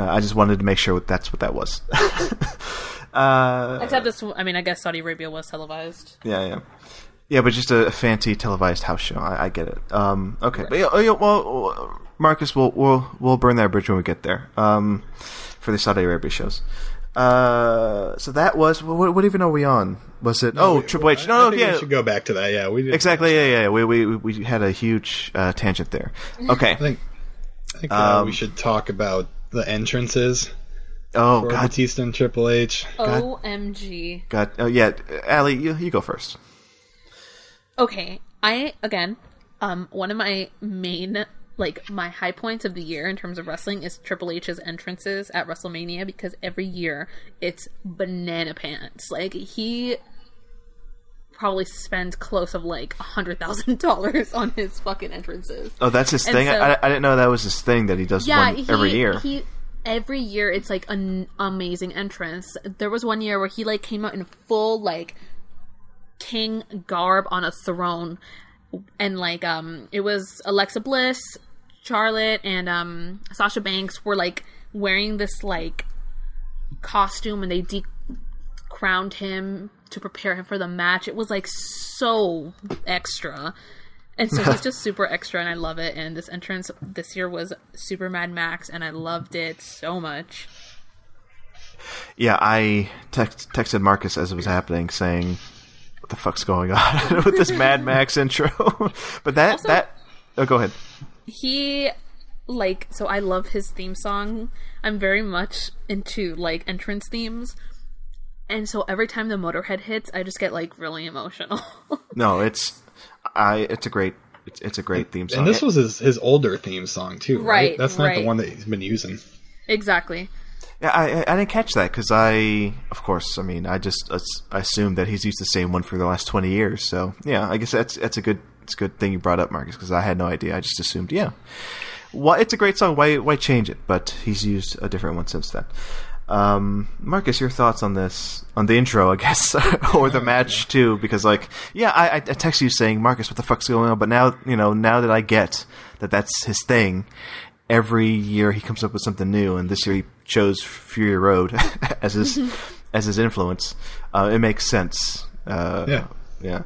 Uh, I just wanted to make sure that's what that was. *laughs* uh, Except this, I mean, I guess Saudi Arabia was televised. yeah, yeah, yeah, but just a fancy televised house show. I, I get it. Um, okay, but yeah, oh, yeah, well, Marcus, we'll we'll we'll burn that bridge when we get there. Um, for the Saudi Arabia shows. Uh, so that was what, what even are we on? Was it? oh, Triple H. No, no, think yeah, we should go back to that. Yeah, we did. exactly. Yeah, yeah. We we we had a huge uh, tangent there. *laughs* Okay. I think I think uh, Um, we should talk about the entrances. Oh for God, Batista and Triple H. OMG. God. Oh yeah, Ali, you you go first. Okay, I again, um, one of my main like my high points of the year in terms of wrestling is Triple H's entrances at WrestleMania because every year it's banana pants. Like he probably spends close of like a hundred thousand dollars *laughs* on his fucking entrances. Oh, that's his And thing. so- I, I didn't know that was his thing that he does yeah, he, every year. He every year it's like an amazing entrance. There was one year where he like came out in full like king garb on a throne, and like um it was Alexa Bliss, Charlotte, and um Sasha Banks were like wearing this like costume, and they de- crowned him to prepare him for the match. It was like so extra. And so he's *laughs* just super extra, and I love it. And this entrance this year was super Mad Max, and I loved it so much. yeah, I text, texted Marcus as it was happening, saying, "What the fuck's going on *laughs* with this Mad Max intro?" *laughs* but that Also- that oh, go ahead. He like so I love his theme song. I'm very much into like entrance themes. And so every time the Motorhead hits, I just get like really emotional. *laughs* No, it's I. It's a great. It's, it's a great theme song. And this was his, his older theme song too, right? Right, That's not the one that he's been using. exactly. Yeah, I, I I didn't catch that because I, of course, I mean, I just I assumed that he's used the same one for the last twenty years. So yeah, I guess that's that's a good it's a good thing you brought up, Marcus, because I had no idea. I just assumed, yeah, why it's a great song. Why why change it? But he's used a different one since then. Um, Marcus, your thoughts on this on the intro, I guess, *laughs* or the match too? Because like, yeah, I, I I text you saying, Marcus, what the fuck's going on? But now you know now that I get that that's his thing. Every year he comes up with something new, and this year he chose Fury Road *laughs* as his *laughs* as his influence. Uh, it makes sense. Uh, Yeah. yeah.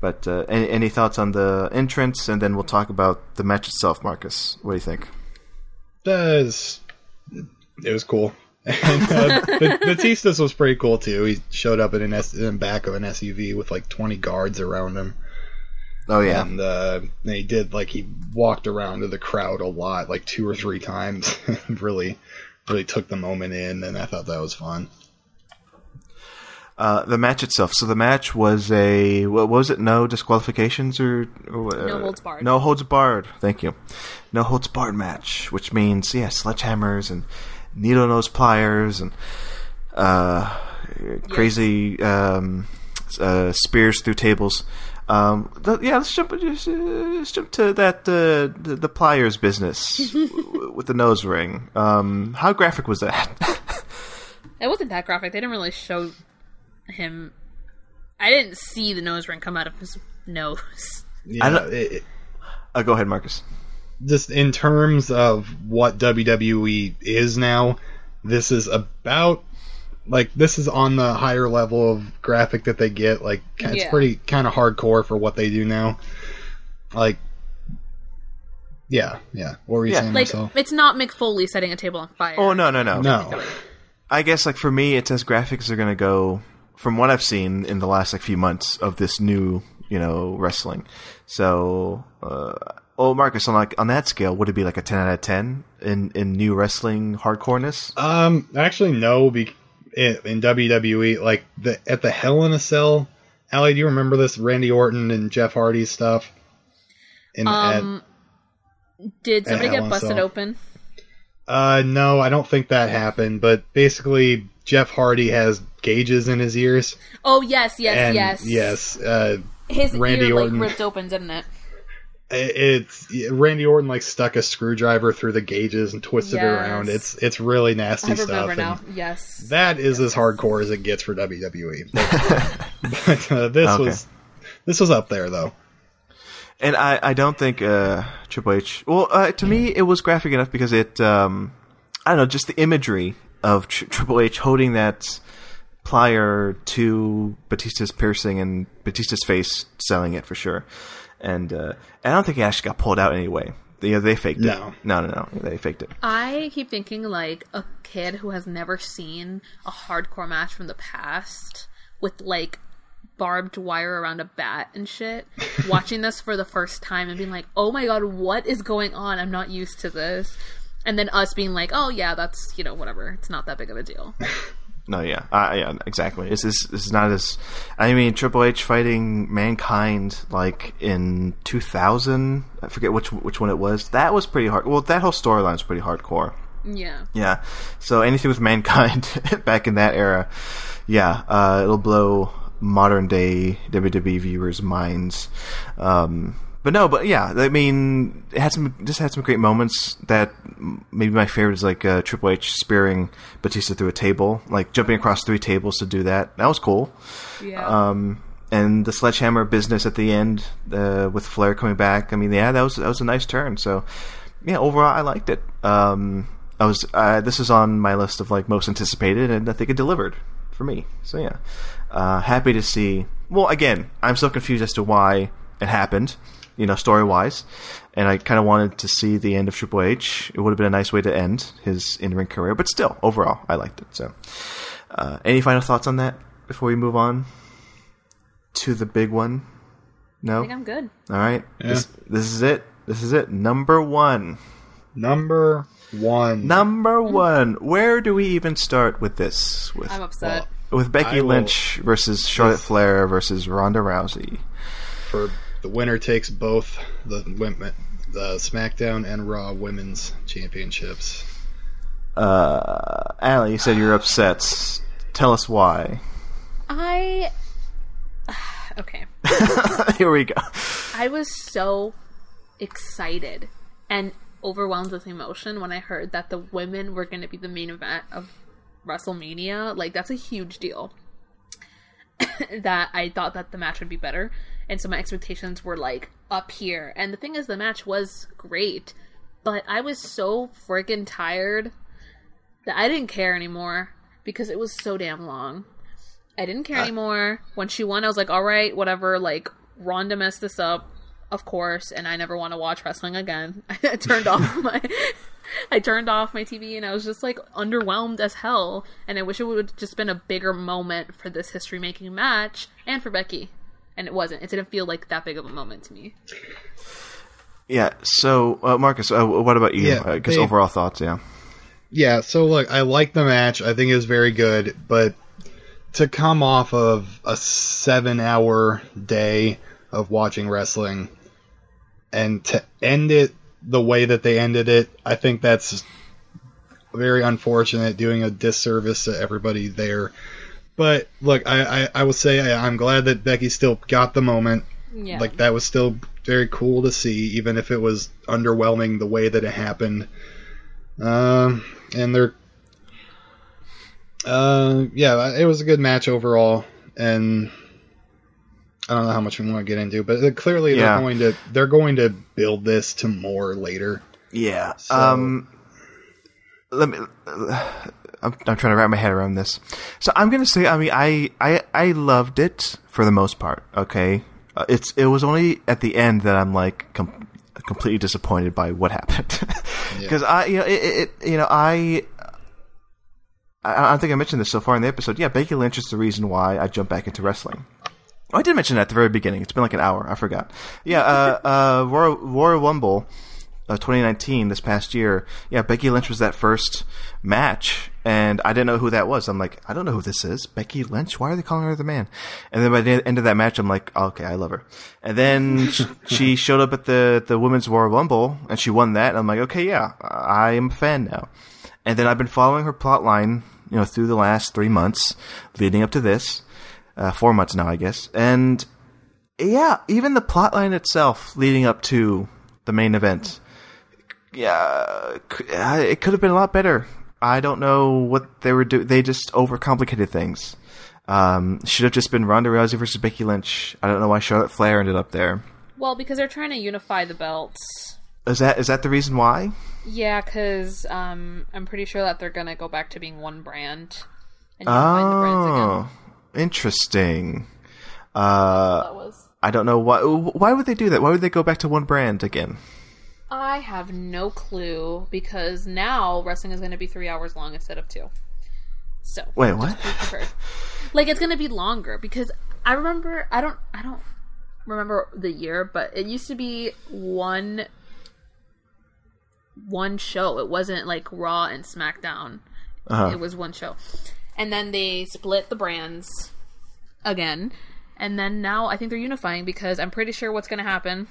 But uh, any, any thoughts on the entrance, and then we'll talk about the match itself, Marcus. What do you think? Does it was cool. *laughs* and uh, Batistas was pretty cool too. He showed up in an S- in the back of an SUV with like twenty guards around him. Oh yeah, and uh, and he did like he walked around to the crowd a lot, like two or three times. and *laughs* really, really took the moment in, and I thought that was fun. Uh, the match itself. So the match was a what was it? No disqualifications or, or uh, No holds barred. No holds barred. Thank you. No holds barred match, which means yeah, sledgehammers and needle nose pliers and uh, crazy um, uh, spears through tables. Um, yeah, let's jump. Just, uh, let's jump to that uh, the, the pliers business *laughs* w- with the nose ring. Um, how graphic was that? *laughs* It wasn't that graphic. They didn't really show him. I didn't see the nose ring come out of his nose. Yeah, I don't- it- it- uh, go ahead, Marcus. just in terms of what WWE is now, this is about like this is on the higher level of graphic that they get. Like it's Yeah. pretty kind of hardcore for what they do now. Like, yeah, yeah. What were you Yeah. saying, Like Marcel? it's not Mick Foley setting a table on fire. Oh no no no No. I guess like for me, it's as graphic as they're gonna go from what I've seen in the last like few months of this new you know wrestling. So, uh, oh Marcus, on like on that scale, would it be like a ten out of ten in in new wrestling hardcoreness? Um, actually, no. Be in, in WWE, like the at the Hell in a Cell. Allie, do you remember this Randy Orton and Jeff Hardy stuff? In, Um, did somebody get in busted open? Uh, no, I don't think that happened. But basically, Jeff Hardy has gauges in his ears. Oh yes, yes, and yes. yes. Uh, His Randy ear Orton. like ripped open, didn't it? it- it's Randy Orton like stuck a screwdriver through the gauges and twisted it around. It's it's really nasty I stuff. remember now. Yes. That is as hardcore as it gets for WWE. But, *laughs* but, uh, this Okay. was this was up there though. And I, I don't think uh, Triple H. Well, uh, to me, it was graphic enough because it. Um, I don't know, just the imagery of Tr- Triple H holding that plier to Batista's piercing and Batista's face, selling it for sure. And uh, I don't think it actually got pulled out anyway. They, they faked No. it. No, no, no. They faked it. I keep thinking like a kid who has never seen a hardcore match from the past with like barbed wire around a bat and shit, *laughs* watching this for the first time and being like, "Oh my god, what is going on? I'm not used to this." And then us being like, "Oh yeah, that's you know whatever. It's not that big of a deal." *laughs* No, yeah, uh, yeah, exactly. This is this is not as. I mean, Triple H fighting Mankind like in 2000. I forget which which one it was. That was pretty hard. Well, that whole storyline was pretty hardcore. yeah. Yeah. So anything with Mankind *laughs* back in that era, yeah, uh, it'll blow modern day WWE viewers' minds. Um, but no, but yeah, I mean, it had some just had some great moments. That maybe my favorite is like uh, Triple H spearing Batista through a table, like jumping across three tables to do that. That was cool. Yeah. Um, and the sledgehammer business at the end uh, with Flair coming back. I mean, yeah, that was that was a nice turn. So, yeah, overall, I liked it. Um, I was uh, this is on my list of like most anticipated, and I think it delivered for me. So yeah, uh, happy to see. Well, again, I'm so confused as to why it happened. You know, story wise, and I kind of wanted to see the end of Triple H. It would have been a nice way to end his in ring career, but still, overall, I liked it. So, uh, any final thoughts on that before we move on to the big one? No. I think I'm good. All right. Yeah. This, this is it. This is it. Number one. Number one. Number one. Where do we even start with this? With I'm upset. with Becky I will- Lynch versus Charlotte Flair versus Ronda Rousey. For the winner takes both the women, the SmackDown and Raw Women's Championships. Uh, Allie, you said you're upset. Tell us why. I *sighs* okay. *laughs* Here we go. I was so excited and overwhelmed with emotion when I heard that the women were going to be the main event of WrestleMania. Like that's a huge deal. *coughs* that I thought that the match would be better, and so my expectations were like up here. And the thing is, the match was great, but I was so friggin' tired that I didn't care anymore because it was so damn long. I didn't care uh, anymore. When she won, I was like, all right, whatever. Like, Ronda messed this up, of course, and I never want to watch wrestling again. *laughs* I turned off *laughs* my I turned off my TV and I was just like underwhelmed as hell. And I wish it would have just been a bigger moment for this history making match and for Becky. And it wasn't. It didn't feel like that big of a moment to me. Yeah. So, uh, Marcus, uh, what about you? Yeah, I guess they- overall thoughts. Yeah. Yeah, so look, I like the match. I think it was very good, but to come off of a seven hour day of watching wrestling and to end it the way that they ended it, I think that's very unfortunate, doing a disservice to everybody there. But look, I, I, I will say I, I'm glad that Becky still got the moment. Yeah. Like that was still very cool to see, even if it was underwhelming the way that it happened. Um, and they're, uh, yeah, it was a good match overall, and I don't know how much we want to get into, but uh, clearly Yeah. they're going to they're going to build this to more later. Yeah. So- Um, let me. I'm, I'm trying to wrap my head around this. So I'm gonna say, I mean, I I I loved it for the most part. Okay, uh, it's it was only at the end that I'm like com- completely disappointed by what happened because *laughs* I you know it, it you know I. I I don't think I mentioned this so far in the episode. Yeah, Becky Lynch is the reason why I jumped back into wrestling. Oh, I did mention that at the very beginning. It's been like an hour. I forgot. Yeah, uh, *laughs* uh, Royal, Royal Rumble, uh, 2019, this past year. Yeah, Becky Lynch was that first match, and I didn't know who that was. I'm like, I don't know who this is. Becky Lynch? Why are they calling her the man? And then by the end of that match, I'm like, oh, okay, I love her. And then *laughs* she showed up at the the women's Royal Rumble, and she won that. And I'm like, okay, yeah, I am a fan now. And then I've been following her plot line, you know, through the last three months leading up to this. Uh, four months now, I guess. And yeah, even the plot line itself leading up to the main event, yeah, uh, it could have been a lot better. I don't know what they were doing. They just overcomplicated things. Um, should have just been Ronda Rousey versus Becky Lynch. I don't know why Charlotte Flair ended up there. Well, because they're trying to unify the belts. Is that is that the reason why? Yeah, because um, I'm pretty sure that they're gonna go back to being one brand and unify the brands again. Oh, interesting. Uh, That was. I don't know why. Why would they do that? Why would they go back to one brand again? I have no clue because now wrestling is going to be three hours long instead of two. So Wait, what? like it's going to be longer because I remember I don't I don't remember the year, but it used to be one one show. It wasn't like Raw and SmackDown. Uh-huh. It was one show, and then they split the brands again, and then now I think they're unifying because I'm pretty sure what's going to happen.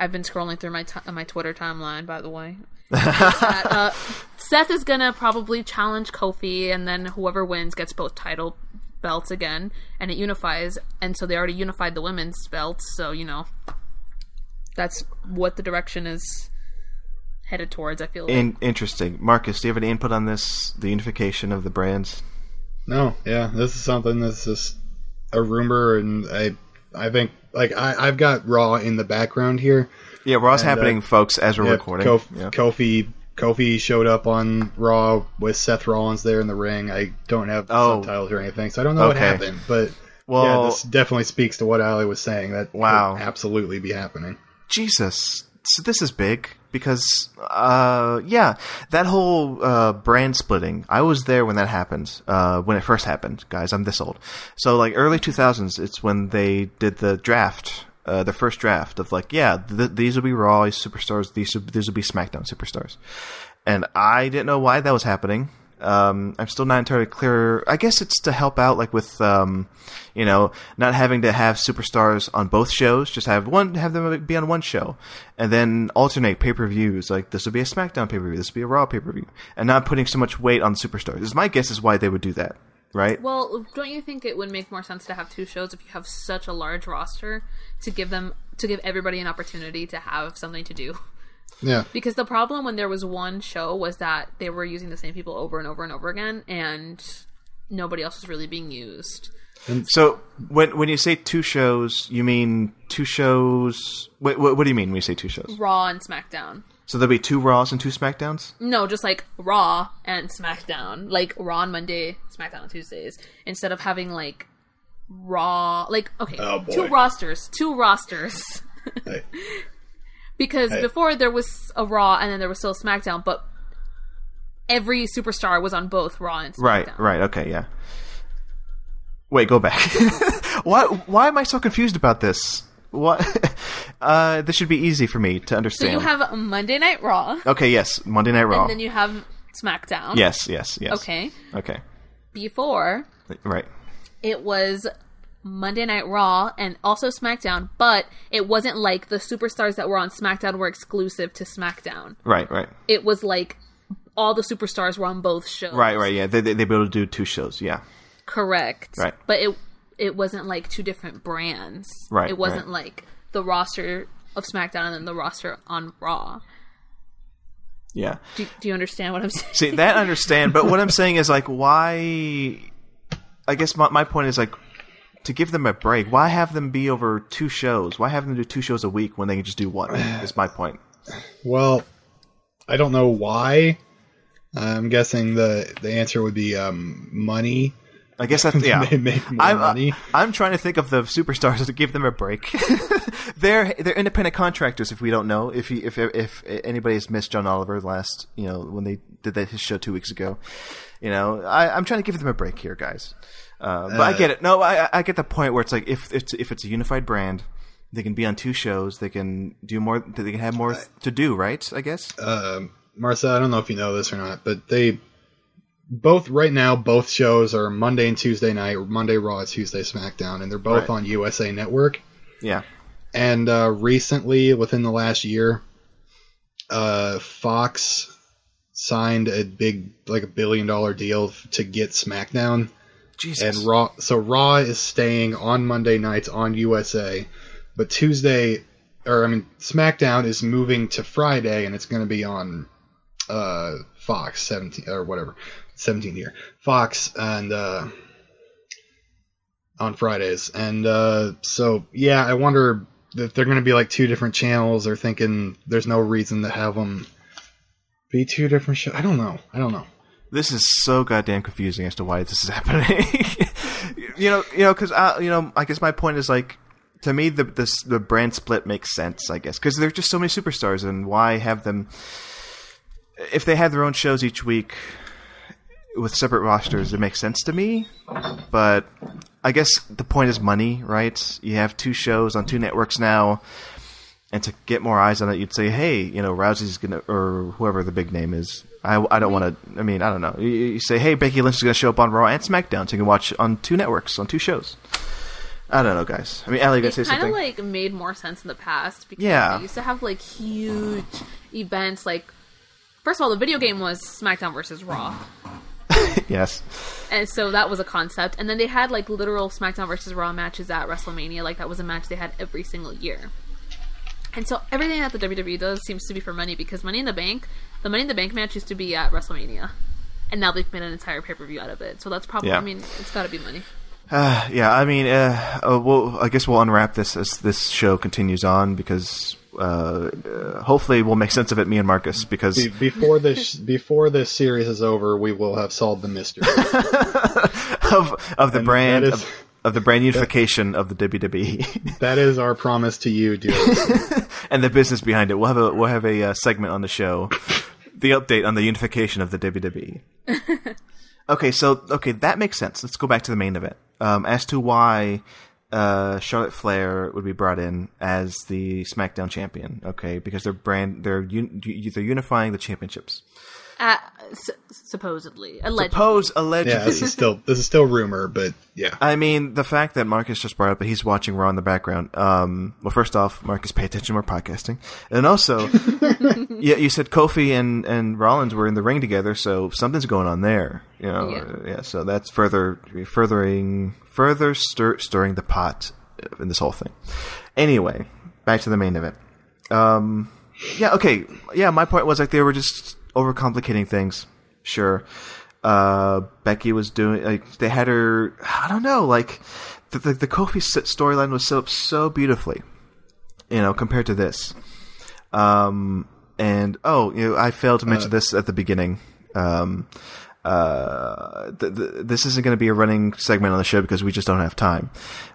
I've been scrolling through my t- my Twitter timeline, by the way. *laughs* that, uh, Seth is gonna probably challenge Kofi, and then whoever wins gets both title belts again, and it unifies. And so they already unified the women's belts, so you know that's what the direction is headed towards. I feel like. In- interesting. Marcus, do you have any input on this? The unification of the brands? No, yeah, this is something that's just a rumor, and I, I think like I, I've got Raw in the background here. Yeah, Raw's And, happening, uh, folks, as we're yeah, recording. Kof- Yeah. Kofi, Kofi showed up on Raw with Seth Rollins there in the ring. I don't have Oh. subtitles or anything, so I don't know what happened. But Well- yeah, this definitely speaks to what Ali was saying. That Wow. absolutely be happening. Jesus. So this is big because, uh, yeah, that whole uh, brand splitting. I was there when that happened. Uh, when it first happened, guys. I'm this old. So like early 2000s, it's when they did the draft. Uh, the first draft of like, yeah, th- these will be Raw superstars. These these will be SmackDown superstars. And I didn't know why that was happening. Um, I'm still not entirely clear. I guess it's to help out, like with, um, you know, not having to have superstars on both shows. Just have one, have them be on one show, and then alternate pay per views. Like this would be a SmackDown pay per view, this would be a Raw pay per view, and not putting so much weight on superstars. Is my guess is why they would do that, right? Well, don't you think it would make more sense to have two shows if you have such a large roster to give them to give everybody an opportunity to have something to do? Yeah. Because the problem when there was one show was that they were using the same people over and over and over again, and nobody else was really being used. So when when you say two shows, you mean two shows? What, what, what do you mean when you say two shows? Raw and SmackDown. So there'll be two Raws and two SmackDowns. No, just like Raw and SmackDown. Like Raw on Monday, SmackDown on Tuesdays. Instead of having like Raw. Like okay, Oh, boy. two rosters, two rosters. *laughs* because Hey. before there was a Raw and then there was still SmackDown, but every superstar was on both Raw and SmackDown. Right, right, okay, yeah. Wait, go back. *laughs* why why am I so confused about this? What *laughs* uh this should be easy for me to understand. So you have Monday Night Raw, okay, yes, Monday Night Raw. and then you have SmackDown. yes, yes, yes. Okay. Okay. Before Right. it was Monday Night Raw and also SmackDown, but it wasn't like the superstars that were on SmackDown were exclusive to SmackDown. Right, right. It was like all the superstars were on both shows. Right, right, yeah. They they they'd be able to do two shows, yeah. Correct. Right. But it it wasn't like two different brands. Right, It wasn't right. like the roster of SmackDown and then the roster on Raw. Yeah. Do, do you understand what I'm *laughs* saying? See, that I understand, but what I'm saying is like why I guess my my point is like to give them a break, why have them be over two shows? Why have them do two shows a week when they can just do one? Is my point. Well, I don't know why. I'm guessing the the answer would be um, money. I guess that's *laughs* yeah. They make more I'm, uh. I'm trying to think of the superstars *laughs* to give them a break. *laughs* they're they're independent contractors. If we don't know, if he, if if anybody has missed John Oliver last, you know, when they did that his show two weeks ago, you know, I, I'm trying to give them a break here, guys. Uh, but I Uh, get it. No, I I get the point where it's like if it's if it's a unified brand, they can be on two shows. They can do more. They can have more to do. Right? I guess. Um Marcel, I don't know if you know this or not, but they both right now both shows are Monday and Tuesday night, Monday Raw, Tuesday SmackDown, and they're both Right. on USA Network. Yeah. And uh, recently, within the last year, uh, Fox signed a big, like a billion dollar deal to get SmackDown. Jesus. And Raw, so Raw is staying on Monday nights on USA, but Tuesday, or I mean SmackDown is moving to Friday, and it's going to be on uh, Fox 17 or whatever, 17 here, Fox and uh, on Fridays, and uh, so yeah, I wonder if they're going to be like two different channels. Or thinking there's no reason to have them be two different shows. I don't know. I don't know. This is so goddamn confusing as to why this is *laughs* happening. you know, you know, because uh, you know, I guess my point is like, to me, the the, the brand split makes sense. I guess because there's just so many superstars, and why have them? If they have their own shows each week with separate rosters, it makes sense to me. But I guess the point is money, right? You have two shows on two networks now. And to get more eyes on it, you'd say, "Hey, you know, Rousey's gonna, or whoever the big name is. I, I don't want to. I mean, I don't know. You, you say, "Hey, Becky Lynch is going to show up on Raw and SmackDown, so you can watch on two networks on two shows." I don't know, guys. I mean, Allie, you it gonna say something? kind of like made more sense in the past because Yeah. they used to have like huge events. Like, first of all, the video game was SmackDown versus Raw, *laughs* yes. and so that was a concept. And then they had like literal SmackDown versus Raw matches at WrestleMania. Like that was a match they had every single year. And so everything that the WWE does seems to be for money because Money in the Bank, the Money in the Bank match used to be at WrestleMania, and now they've made an entire pay per view out of it. So that's probably, Yeah. I mean, it's got to be money. Uh, *sighs* yeah, I mean, uh, uh, well, I guess we'll unwrap this as this show continues on because uh, uh, hopefully we'll make sense of it, me and Marcus, because Be- before this before this series is over, we will have solved the mystery. *laughs* of of the And brand that is- of, of the brand unification of the WWE *laughs* that is our promise to you, dear. *laughs* and the business behind it. We'll have a we'll have a uh, segment on the show, the update on the unification of the WWE. *laughs* okay, so okay, that makes sense. Let's go back to the main event. Um, as to why uh, Charlotte Flair would be brought in as the SmackDown champion. Okay, because they're brand they're un, they're unifying the championships. Uh, s- supposedly, allegedly. Suppose allegedly. yeah, this is still this is still rumor, but yeah. I mean, the fact that Marcus just brought up that he's watching Raw in the background. Um, well, first off, Marcus, pay attention. We're podcasting, and also, *laughs* yeah, you said Kofi and and Rollins were in the ring together, so something's going on there. You know, Yeah. yeah. so that's further furthering further stir, stirring the pot in this whole thing. Anyway, back to the main event. Um, yeah, okay, yeah. My point was like they were just overcomplicating things. Sure. Uh, Becky was doing like they had her. I don't know, like the the, the Kofi storyline was set up so beautifully, you know, compared to this. Um, and oh, you know, I failed to mention Uh, this at the beginning. Um, uh, th- th- this isn't going to be a running segment on the show because we just don't have time.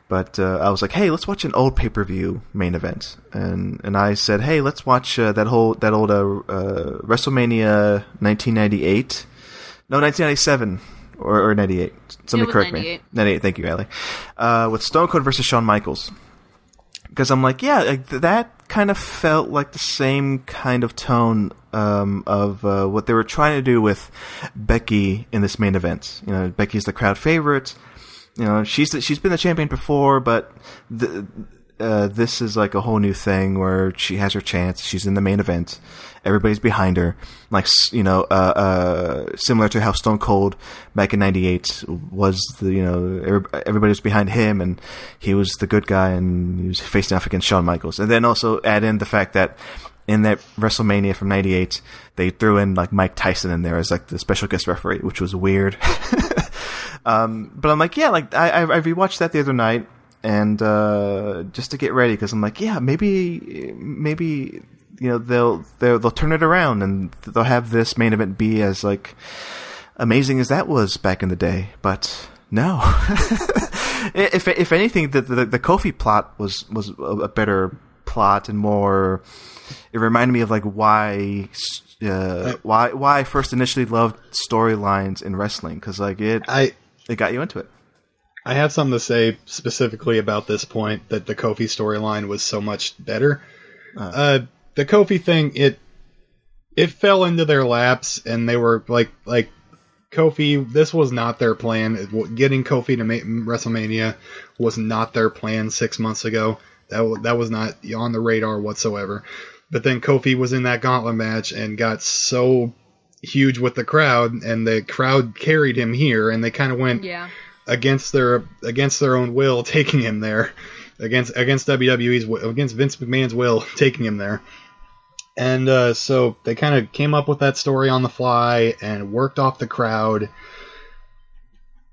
But uh, I was like, hey, let's watch an old pay per view main event, and and I said, hey, let's watch uh, that whole that old uh, uh, WrestleMania 1998, no 1997 or, or 98. Somebody correct 98. me. 98. Thank you, Ali. Uh, with Stone Cold versus Shawn Michaels because I'm like, yeah, like, that kind of felt like the same kind of tone um, of uh, what they were trying to do with Becky in this main event. You know, Becky's the crowd favorite. You know, she's the, she's been the champion before, but the, uh, this is like a whole new thing where she has her chance. She's in the main event. Everybody's behind her, like you know, uh, uh, similar to how Stone Cold back in '98 was. The you know everybody was behind him, and he was the good guy, and he was facing off against Shawn Michaels. And then also add in the fact that in that WrestleMania from '98, they threw in like Mike Tyson in there as like the special guest referee, which was weird. *laughs* Um, but I'm like, yeah, like I, I I rewatched that the other night, and uh, just to get ready because I'm like, yeah, maybe maybe you know they'll they'll they'll turn it around and they'll have this main event be as like amazing as that was back in the day. But no, *laughs* if if anything, the, the the Kofi plot was was a better plot and more. It reminded me of like why. Uh, why why I first initially loved storylines in wrestling because like it I it got you into it. I have something to say specifically about this point that the Kofi storyline was so much better. Uh, the Kofi thing, it it fell into their laps, and they were like like Kofi. This was not their plan. Getting Kofi to ma- WrestleMania was not their plan six months ago. That wa- that was not on the radar whatsoever. But then Kofi was in that gauntlet match and got so huge with the crowd, and the crowd carried him here, and they kind of went Yeah. Against their against their own will, *laughs* taking him there against against WWE's against Vince McMahon's will, *laughs* taking him there. And uh, so they kind of came up with that story on the fly and worked off the crowd.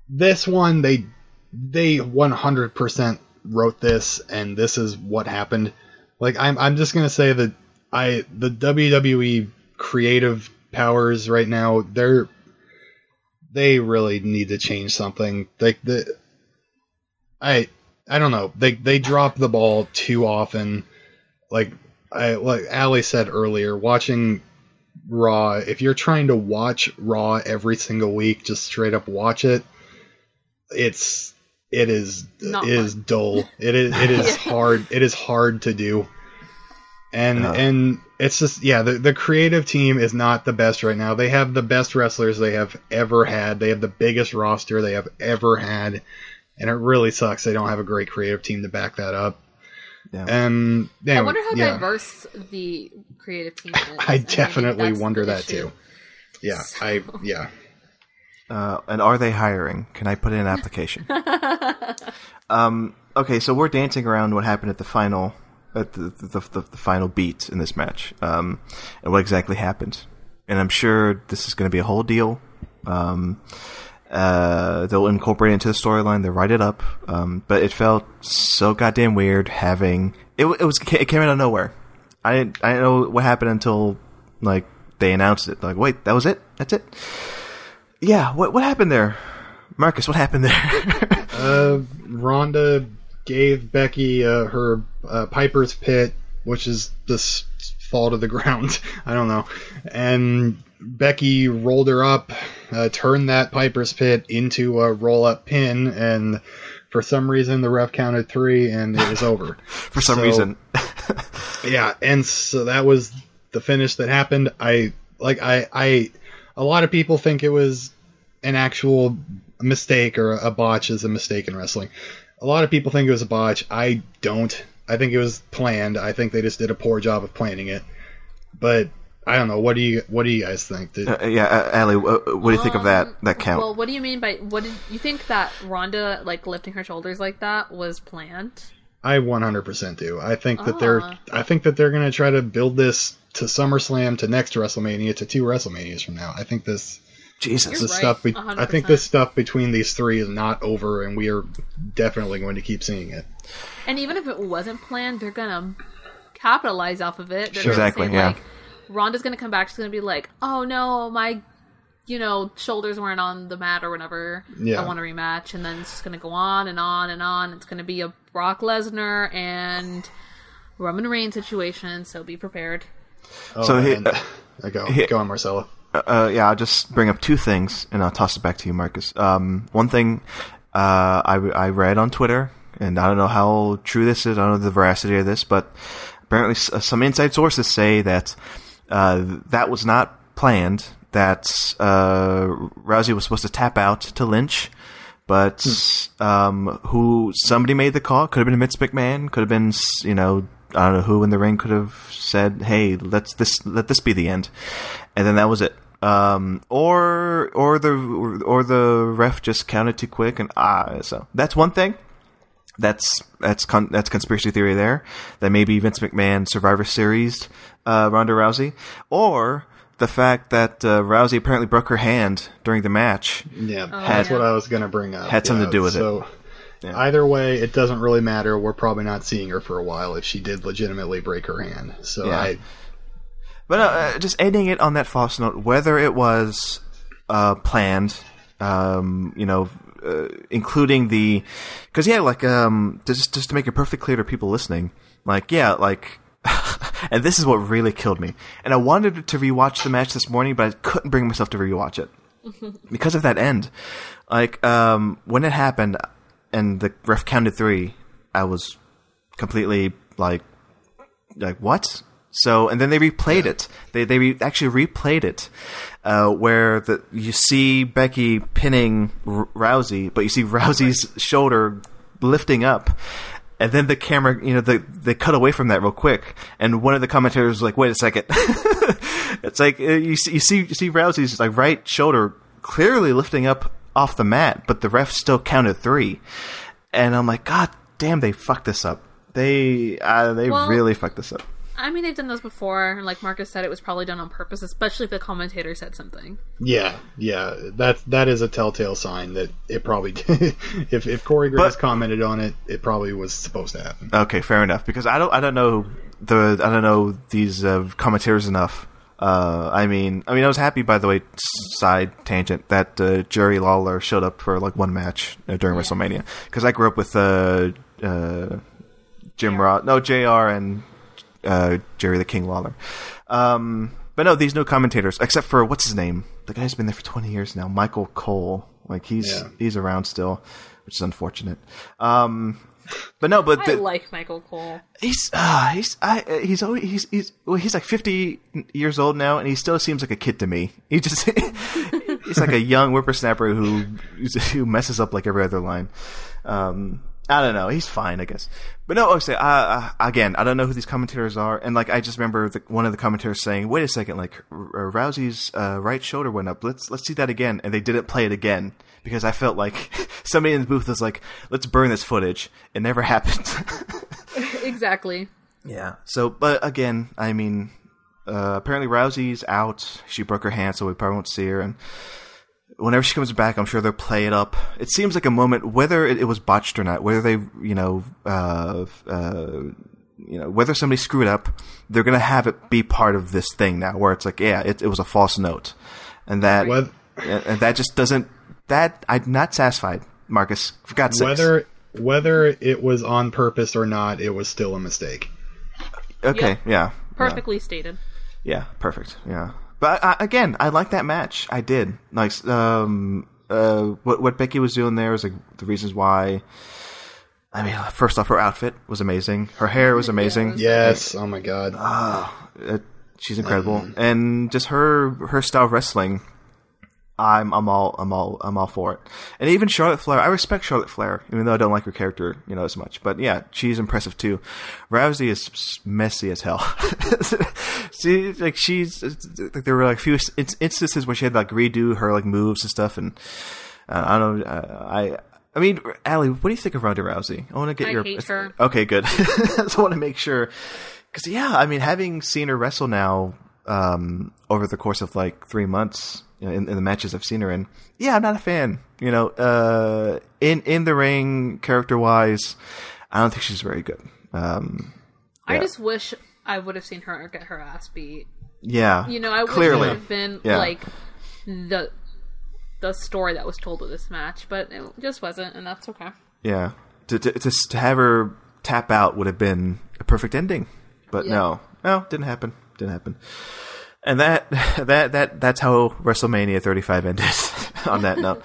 This one, they they 100% wrote this, and this is what happened. Like I'm I'm just gonna say that I the WWE creative powers right now they're they really need to change something. Like the I I don't know. They they drop the ball too often. Like I like Ali said earlier, watching Raw, if you're trying to watch Raw every single week, just straight up watch it, it's it is Not it is dull. It is it is *laughs* hard. It is hard to do. And Yeah. and it's just yeah, the the creative team is not the best right now. They have the best wrestlers they have ever had. They have the biggest roster they have ever had. And it really sucks they don't have a great creative team to back that up. Yeah. And I wonder how yeah. diverse the creative team is. *laughs* I definitely that's wonder that issue. too. Yeah, I yeah. Uh, and are they hiring? Can I put in an application? *laughs* um, okay, so we're dancing around what happened at the final, at the the, the, the final beat in this match, um, and what exactly happened. And I'm sure this is going to be a whole deal. Um, uh, they'll incorporate it into the storyline. They'll write it up. Um, but it felt so goddamn weird having it. It was it came out of nowhere. I didn't I didn't know what happened until like they announced it. Like, wait, that was it. That's it. Yeah, what what happened there, Marcus? What happened there? *laughs* Uh, Ronda gave Becky uh, her uh, Piper's Pit, which is this fall to the *laughs* ground. I don't know. And Becky rolled her up, uh, turned that Piper's Pit into a roll up pin, and for some reason the ref counted three, and it was over. *laughs* For some So- reason, *laughs* yeah, and so that was the finish that happened. I like I I a lot of people think it was an actual mistake or a botch is a mistake in wrestling. A lot of people think it was a botch. I don't. I think it was planned. I think they just did a poor job of planning it. But I don't know. What do you What do you guys think? Did, uh, yeah, uh, Ali, wh- what do you think of that that count? Well, what do you mean by what did you think that Ronda like lifting her shoulders like that was planned? I 100% do. I think that they're Ah. I think that they're going to try to build this to SummerSlam to next WrestleMania to two WrestleManias from now. I think this Jesus. this You're stuff be- I think this stuff between these three is not over and we are definitely going to keep seeing it. And even if it wasn't planned, they're gonna capitalize off of it. They're Sure. Exactly, say, yeah. Like, Ronda's gonna come back. She's gonna be like, "Oh no, my you know, shoulders weren't on the mat or whatever. Yeah. I want a rematch, and then it's just gonna go on and on and on. It's gonna be a Brock Lesnar and Roman Reigns situation, so be prepared. Oh, So he- and, uh, go he- go on, Marcella. Uh, yeah, I'll just bring up two things, and I'll toss it back to you, Marcus. Um, one thing uh, I, I read on Twitter, and I don't know how true this is. I don't know the veracity of this, but apparently uh, some inside sources say that uh, that was not planned. That uh, Rousey was supposed to tap out to Lynch, but um, who somebody made the call. Could have been Vince McMahon. Could have been you know I don't know who in the ring could have said, "Hey, let's this let this be the end," and then that was it. Um, or or the or the ref just counted too quick, and ah, so that's one thing. That's that's con- that's conspiracy theory there. That maybe Vince McMahon Survivor Series uh, Ronda Rousey, or the fact that uh, Rousey apparently broke her hand during the match. Yeah, Oh, that's what I was going to bring up. Had something Yeah, to do with it. so, Either way, it doesn't really matter. We're probably not seeing her for a while if she did legitimately break her hand. So Yeah. I, But uh, uh, just ending it on that false note, whether it was uh, planned, um, you know, uh, including the, because yeah, like um, just just to make it perfectly clear to people listening, like yeah, like, *laughs* and this is what really killed me. And I wanted to rewatch the match this morning, but I couldn't bring myself to rewatch it *laughs* because of that end. Like um, when it happened, and the ref counted three, I was completely like like what? So and then they replayed it. They they re- actually replayed it, uh, where the you see Becky pinning R- Rousey, but you see Rousey's shoulder lifting up. And then the camera, you know, the, they cut away from that real quick, and one of the commentators was like, "Wait a second. *laughs* it's like uh, you see, you see, you see Rousey's like right shoulder clearly lifting up off the mat, but the ref still counted three, and I'm like, God damn, they fucked this up. They uh, they Well- really fucked this up. I mean, they've done those before. and Like Marcus said, it was probably done on purpose, especially if the commentator said something. yeah, yeah, that that is a telltale sign that it probably did. *laughs* if if Corey Graves commented on it, it probably was supposed to happen. Okay, fair enough. Because I don't I don't know the I don't know these uh, commentators enough. Uh, I mean, I mean, I was happy by the way. Side tangent that uh, Jerry Lawler showed up for like one match uh, during WrestleMania because I grew up with uh, uh, Jim Ross, no J.R. and uh, Jerry the King Lawler. Um, but no, these new commentators, except for what's his name? The guy's been there for twenty years now, Michael Cole. Like he's Yeah. he's around still, which is unfortunate. Um, but no, but I the, like Michael Cole. He's uh, he's I, uh, he's always he's he's well, he's like fifty years old now, and he still seems like a kid to me. He just *laughs* he's like a young whippersnapper who who messes up like every other line. Um, I don't know. He's fine, I guess. But no, okay. Uh, uh, again, I don't know who these commentators are, and like I just remember the, one of the commentators saying, "Wait a second, like R- Rousey's uh, right shoulder went up. Let's let's see that again." And they didn't play it again because I felt like *laughs* somebody in the booth was like, "Let's burn this footage." It never *laughs* happened. *laughs* exactly. Yeah. So, but again, I mean, uh, apparently Rousey's out. She broke her hand, so we probably won't see her. And whenever she comes back, I'm sure they'll play it up. It seems like a moment, whether it, it was botched or not, whether they, you know, uh, uh, you know, whether somebody screwed up, they're gonna have it be part of this thing now, where it's like, yeah, it, it was a false note, and that, Wheth- and and that just doesn't. That I'm not satisfied, Marcus. For God's sake. Whether whether it was on purpose or not, it was still a mistake. Okay. Yep. Yeah. Perfectly stated. Yeah, perfect. Yeah, but I, again, I like that match. I did like um uh what what Becky was doing there was like the reasons why. I mean, first off, her outfit was amazing. Her hair was amazing. *laughs* Yes. Oh my god. Ah, it, she's incredible, and just her her style of wrestling. I'm I'm all I'm all I'm all for it, and even Charlotte Flair. I respect Charlotte Flair, even though I don't like her character, you know, as much. But yeah, she's impressive too. Rousey is messy as hell. *laughs* See, like she's like there were like a few instances where she had to, like redo her like moves and stuff, and uh, I don't know. Uh, I I mean, Allie, what do you think of Ronda Rousey? I want to get I your hate her. Okay, good. *laughs* I want to make sure because yeah, I mean, having seen her wrestle now um, over the course of like three months in, in the matches I've seen her in, yeah, I'm not a fan. You know, uh, in in the ring, character wise, I don't think she's very good. Um, I just wish I would have seen her get her ass beat. yeah, You know, I clearly wish it would have been Yeah. like the the story that was told with this match, but it just wasn't, and that's okay. Yeah, to to to, to have her tap out would have been a perfect ending, but Yeah. no, no, didn't happen. Didn't happen. And that *laughs* that that that's how WrestleMania 35 ended. *laughs* on that note,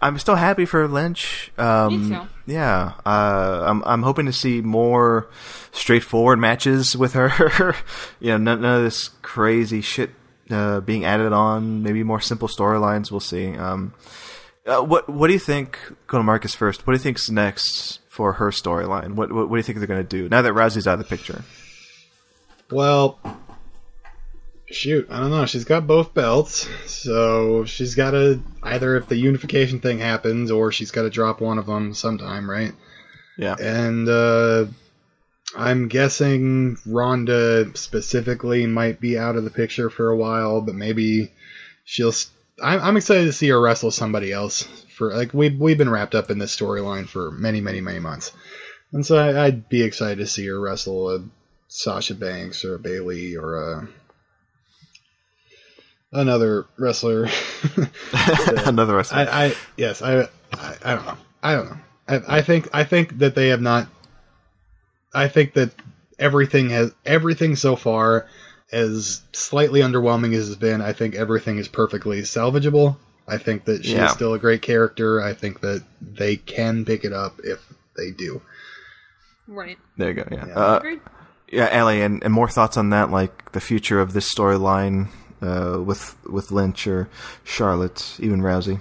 I'm still happy for Lynch. Um, Me too. Yeah, uh, I'm I'm hoping to see more straightforward matches with her. *laughs* you know, none, none of this crazy shit uh, being added on. Maybe more simple storylines. We'll see. Um, uh, what what do you think? Go to Marcus first. What do you think's next for her storyline? What, what what do you think they're going to do now that Rousey's out of the picture? Well, shoot, I don't know. She's got both belts, so she's got to either if the unification thing happens, or she's got to drop one of them sometime, right? Yeah. And uh, I'm guessing Ronda specifically might be out of the picture for a while, but maybe she'll. St- I'm, I'm excited to see her wrestle somebody else for like we we've been wrapped up in this storyline for many many many months, and so I, I'd be excited to see her wrestle a Sasha Banks or a Bayley or a another wrestler. *laughs* *laughs* Another wrestler. I, I yes, I, I I don't know. I don't know. I, I think I think that they have not. I think that everything has everything so far, as slightly underwhelming as it's been. I think everything is perfectly salvageable. I think that she's Yeah. still a great character. I think that they can pick it up if they do. Right. There you go. Yeah. Yeah. Uh, yeah, Ellie, and, and more thoughts on that, like the future of this storyline uh, with with Lynch or Charlotte, even Rousey.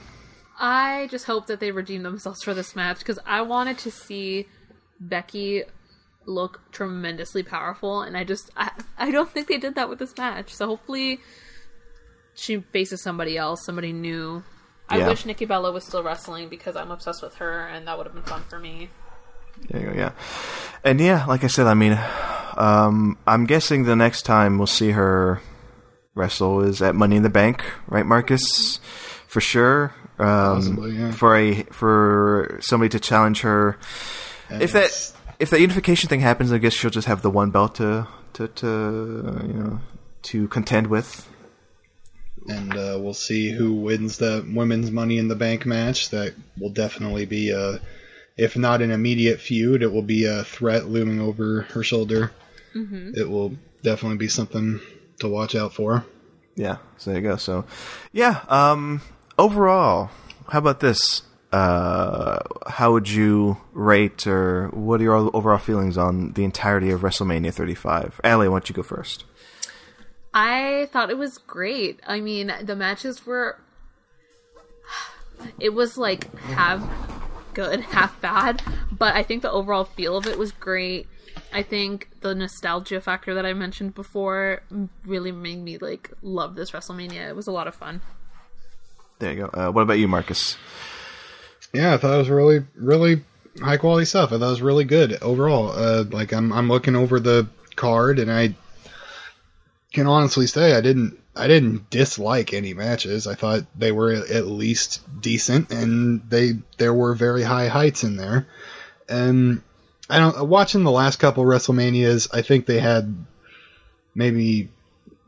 I just hope that they redeem themselves for this match because I wanted to see Becky look tremendously powerful, and I just I, I don't think they did that with this match. So hopefully, she faces somebody else, somebody new. I Yeah. wish Nikki Bella was still wrestling because I'm obsessed with her, and that would have been fun for me. There you go. Yeah, and yeah, like I said, I mean, um, I'm guessing the next time we'll see her wrestle is at Money in the Bank, right, Marcus? For sure. Um, Possibly, yeah. For a for somebody to challenge her. if that if that unification thing happens, I guess she'll just have the one belt to to, to you know to contend with. and uh, we'll see who wins the women's Money in the Bank match. That will definitely be a, if not an immediate feud, it will be a threat looming over her shoulder. Mm-hmm. It will definitely be something to watch out for. Yeah, so there you go. So, yeah. Um, overall, how about this? Uh, how would you rate, or what are your overall feelings on the entirety of WrestleMania 35? Allie, why don't you go first? I thought it was great. I mean, the matches were. It was like half good, *laughs* half bad, but I think the overall feel of it was great. I think the nostalgia factor that I mentioned before really made me like love this WrestleMania. It was a lot of fun. There you go. Uh, what about you, Marcus? Yeah, I thought it was really, really high quality stuff. I thought it was really good overall. Uh, like I'm, I'm looking over the card, and I can honestly say I didn't, I didn't dislike any matches. I thought they were at least decent, and they there were very high heights in there. And I don't watching the last couple WrestleManias. I think they had maybe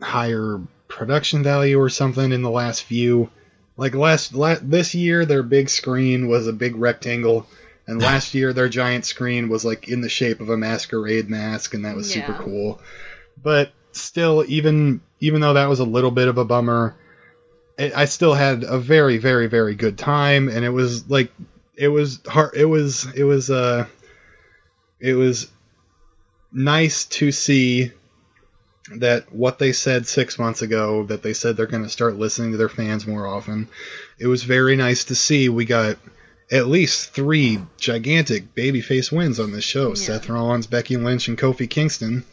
higher production value or something in the last few. Like last, la- this year, their big screen was a big rectangle, and *laughs* last year their giant screen was like in the shape of a masquerade mask, and that was super cool. But still, even even though that was a little bit of a bummer, it, I still had a very, very, very good time, and it was like it was hard. It was it was uh it was nice to see that what they said six months ago that they said they're going to start listening to their fans more often. It was very nice to see we got at least three gigantic babyface wins on this show: Seth Rollins, Becky Lynch, and Kofi Kingston.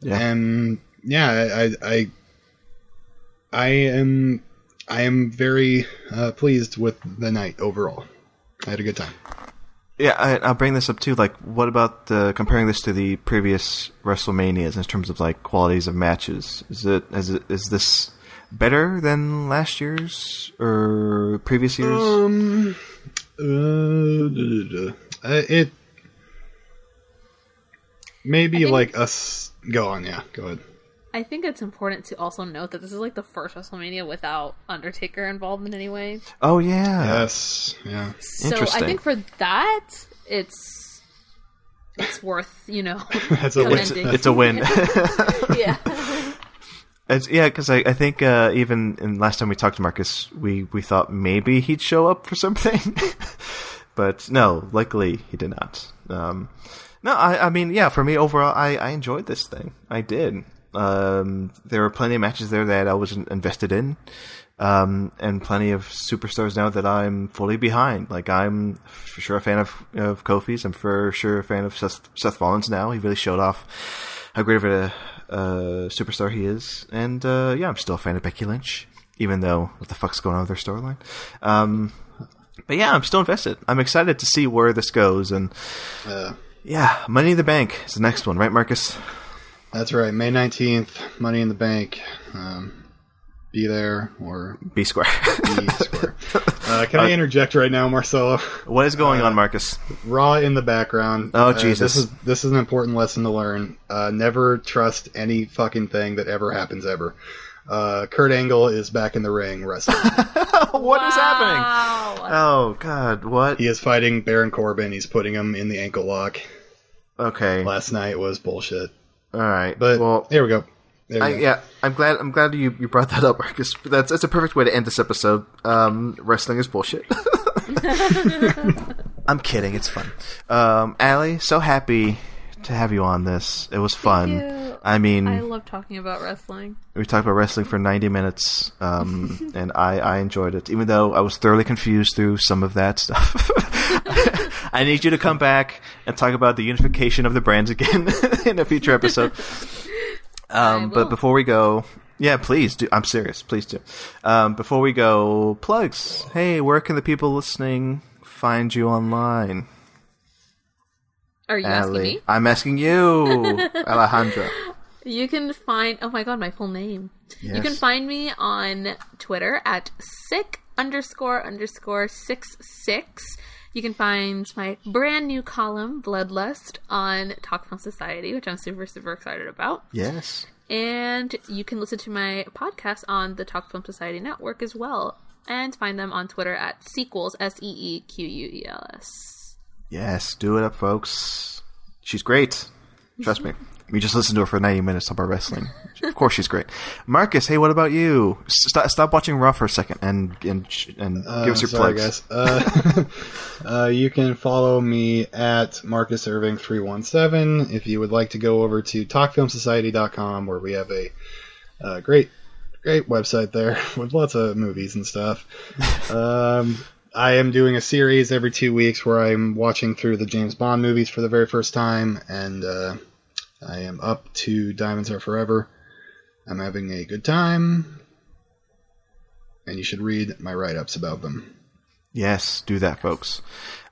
Yeah. And yeah, I, I, I, I am, I am very uh, pleased with the night overall. I had a good time. Yeah, I, I'll bring this up too. Like, what about uh, comparing this to the previous WrestleManias in terms of like qualities of matches? Is it is it is this better than last year's or previous years? Um, uh, duh, duh, duh. Uh, it maybe like us. Go on, yeah, go ahead. I think it's important to also note that this is like the first WrestleMania without Undertaker involved in any way. Oh yeah. Yes. Yeah. So Interesting. I think for that, it's it's worth you know. *laughs* That's a win. It's a win. *laughs* yeah. *laughs* It's, yeah, because I, I think uh, even in last time we talked to Marcus, we, we thought maybe he'd show up for something, but no, luckily he did not. Um, no, I, I mean, yeah, for me overall, I, I enjoyed this thing. I did. Um, there were plenty of matches there that I wasn't invested in, um, and plenty of superstars now that I'm fully behind. Like I'm for sure a fan of of Kofi's. I'm for sure a fan of Seth, Seth Rollins now. He really showed off how great of a uh, superstar he is, and uh, yeah, I'm still a fan of Becky Lynch, even though what the fuck's going on with their storyline. Um, but yeah, I'm still invested. I'm excited to see where this goes, and Uh, yeah, Money in the Bank is the next one, right, Marcus? That's right. May nineteenth, Money in the Bank. Um, be there or B square. be *laughs* square. Uh, can I interject right now, Marcelo? what is going on, Marcus? Raw in the background. Oh, Uh, Jesus. This is this is an important lesson to learn. Uh, never trust any fucking thing that ever happens ever. Uh, Kurt Angle is back in the ring wrestling. *laughs* what is happening? Oh God, what? he is fighting Baron Corbin. He's putting him in the ankle lock. Okay, Last night was bullshit. All right. But well, here we go. There we I, go. yeah, I'm glad. I'm glad you, you brought that up, Marcus. That's that's a perfect way to end this episode. Um, wrestling is bullshit. *laughs* I'm kidding. It's fun. Um, Allie, so happy to have you on this. It was fun. you. I mean, I love talking about wrestling. we talked about wrestling for 90 minutes, um, *laughs* and I, I enjoyed it, even though I was thoroughly confused through some of that stuff. *laughs* I need you to come back and talk about the unification of the brands again *laughs* in a future episode. *laughs* Um, but before we go, yeah, please do. I'm serious. Please do. Um, before we go, plugs. Hey, where can the people listening find you online? Are you asking me? I'm asking you, *laughs* Alejandra. You can find oh my god, my full name. You can find me on Twitter at sick underscore underscore six six. You can find my brand new column, Bloodlust, on Talk Film Society, which I'm super, super excited about. Yes. And you can listen to my podcast on the Talk Film Society network as well. And find them on Twitter at sequels, S E E Q U E L S. Yes, do it up, folks. She's great. Trust me. *laughs* We just listened to her for 90 minutes about wrestling. Of course, she's great. Marcus, hey, what about you? Stop, stop watching Raw for a second and and and Uh, give us your sorry, plugs. guys. Uh, *laughs* uh, you can follow me at Marcus Irving three one seven. If you would like to go over to TalkFilmSociety.com, where we have a uh, great, great website there *laughs* with lots of movies and stuff. um, I am doing a series every two weeks where I'm watching through the James Bond movies for the very first time, and uh, I am up to Diamonds Are Forever. I'm having a good time, and you should read my write-ups about them. Yes, do that, folks.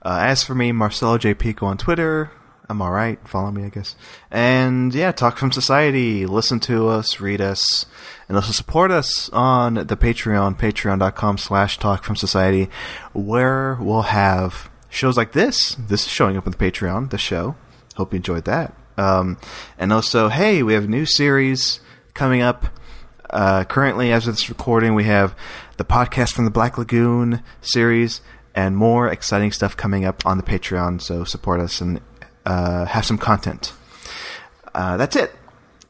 Uh, as for me, Marcelo J. Pico on Twitter. I'm alright. Follow me, I guess. And yeah, Talk Film Society. Listen to us, read us, and also support us on the Patreon, patreon.com slash Talk Film Society, where we'll have shows like this. This is showing up on the Patreon, the show. Hope you enjoyed that. Um, and also, hey, we have a new series coming up. Uh, currently, as of this recording, we have the podcast from the Black Lagoon series and more exciting stuff coming up on the Patreon. So support us and uh, have some content. Uh, that's it.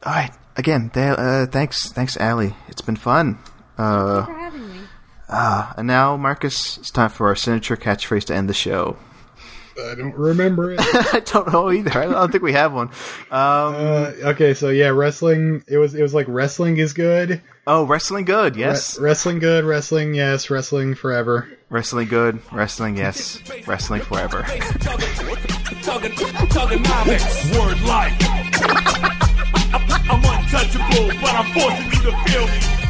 All right. Again, th- uh, thanks, thanks, Allie. It's been fun. Uh, for having me. uh, and now, Marcus, it's time for our signature catchphrase to end the show. I don't remember it. *laughs* I don't know either. I don't think we have one. Um, uh, okay, so yeah, wrestling. It was it was like wrestling is good. oh, wrestling good. Yes. Re- wrestling good. Wrestling yes. Wrestling forever. Wrestling good. Wrestling yes. Wrestling forever. Word life. *laughs* I'm untouchable, but I'm forcing you to feel me.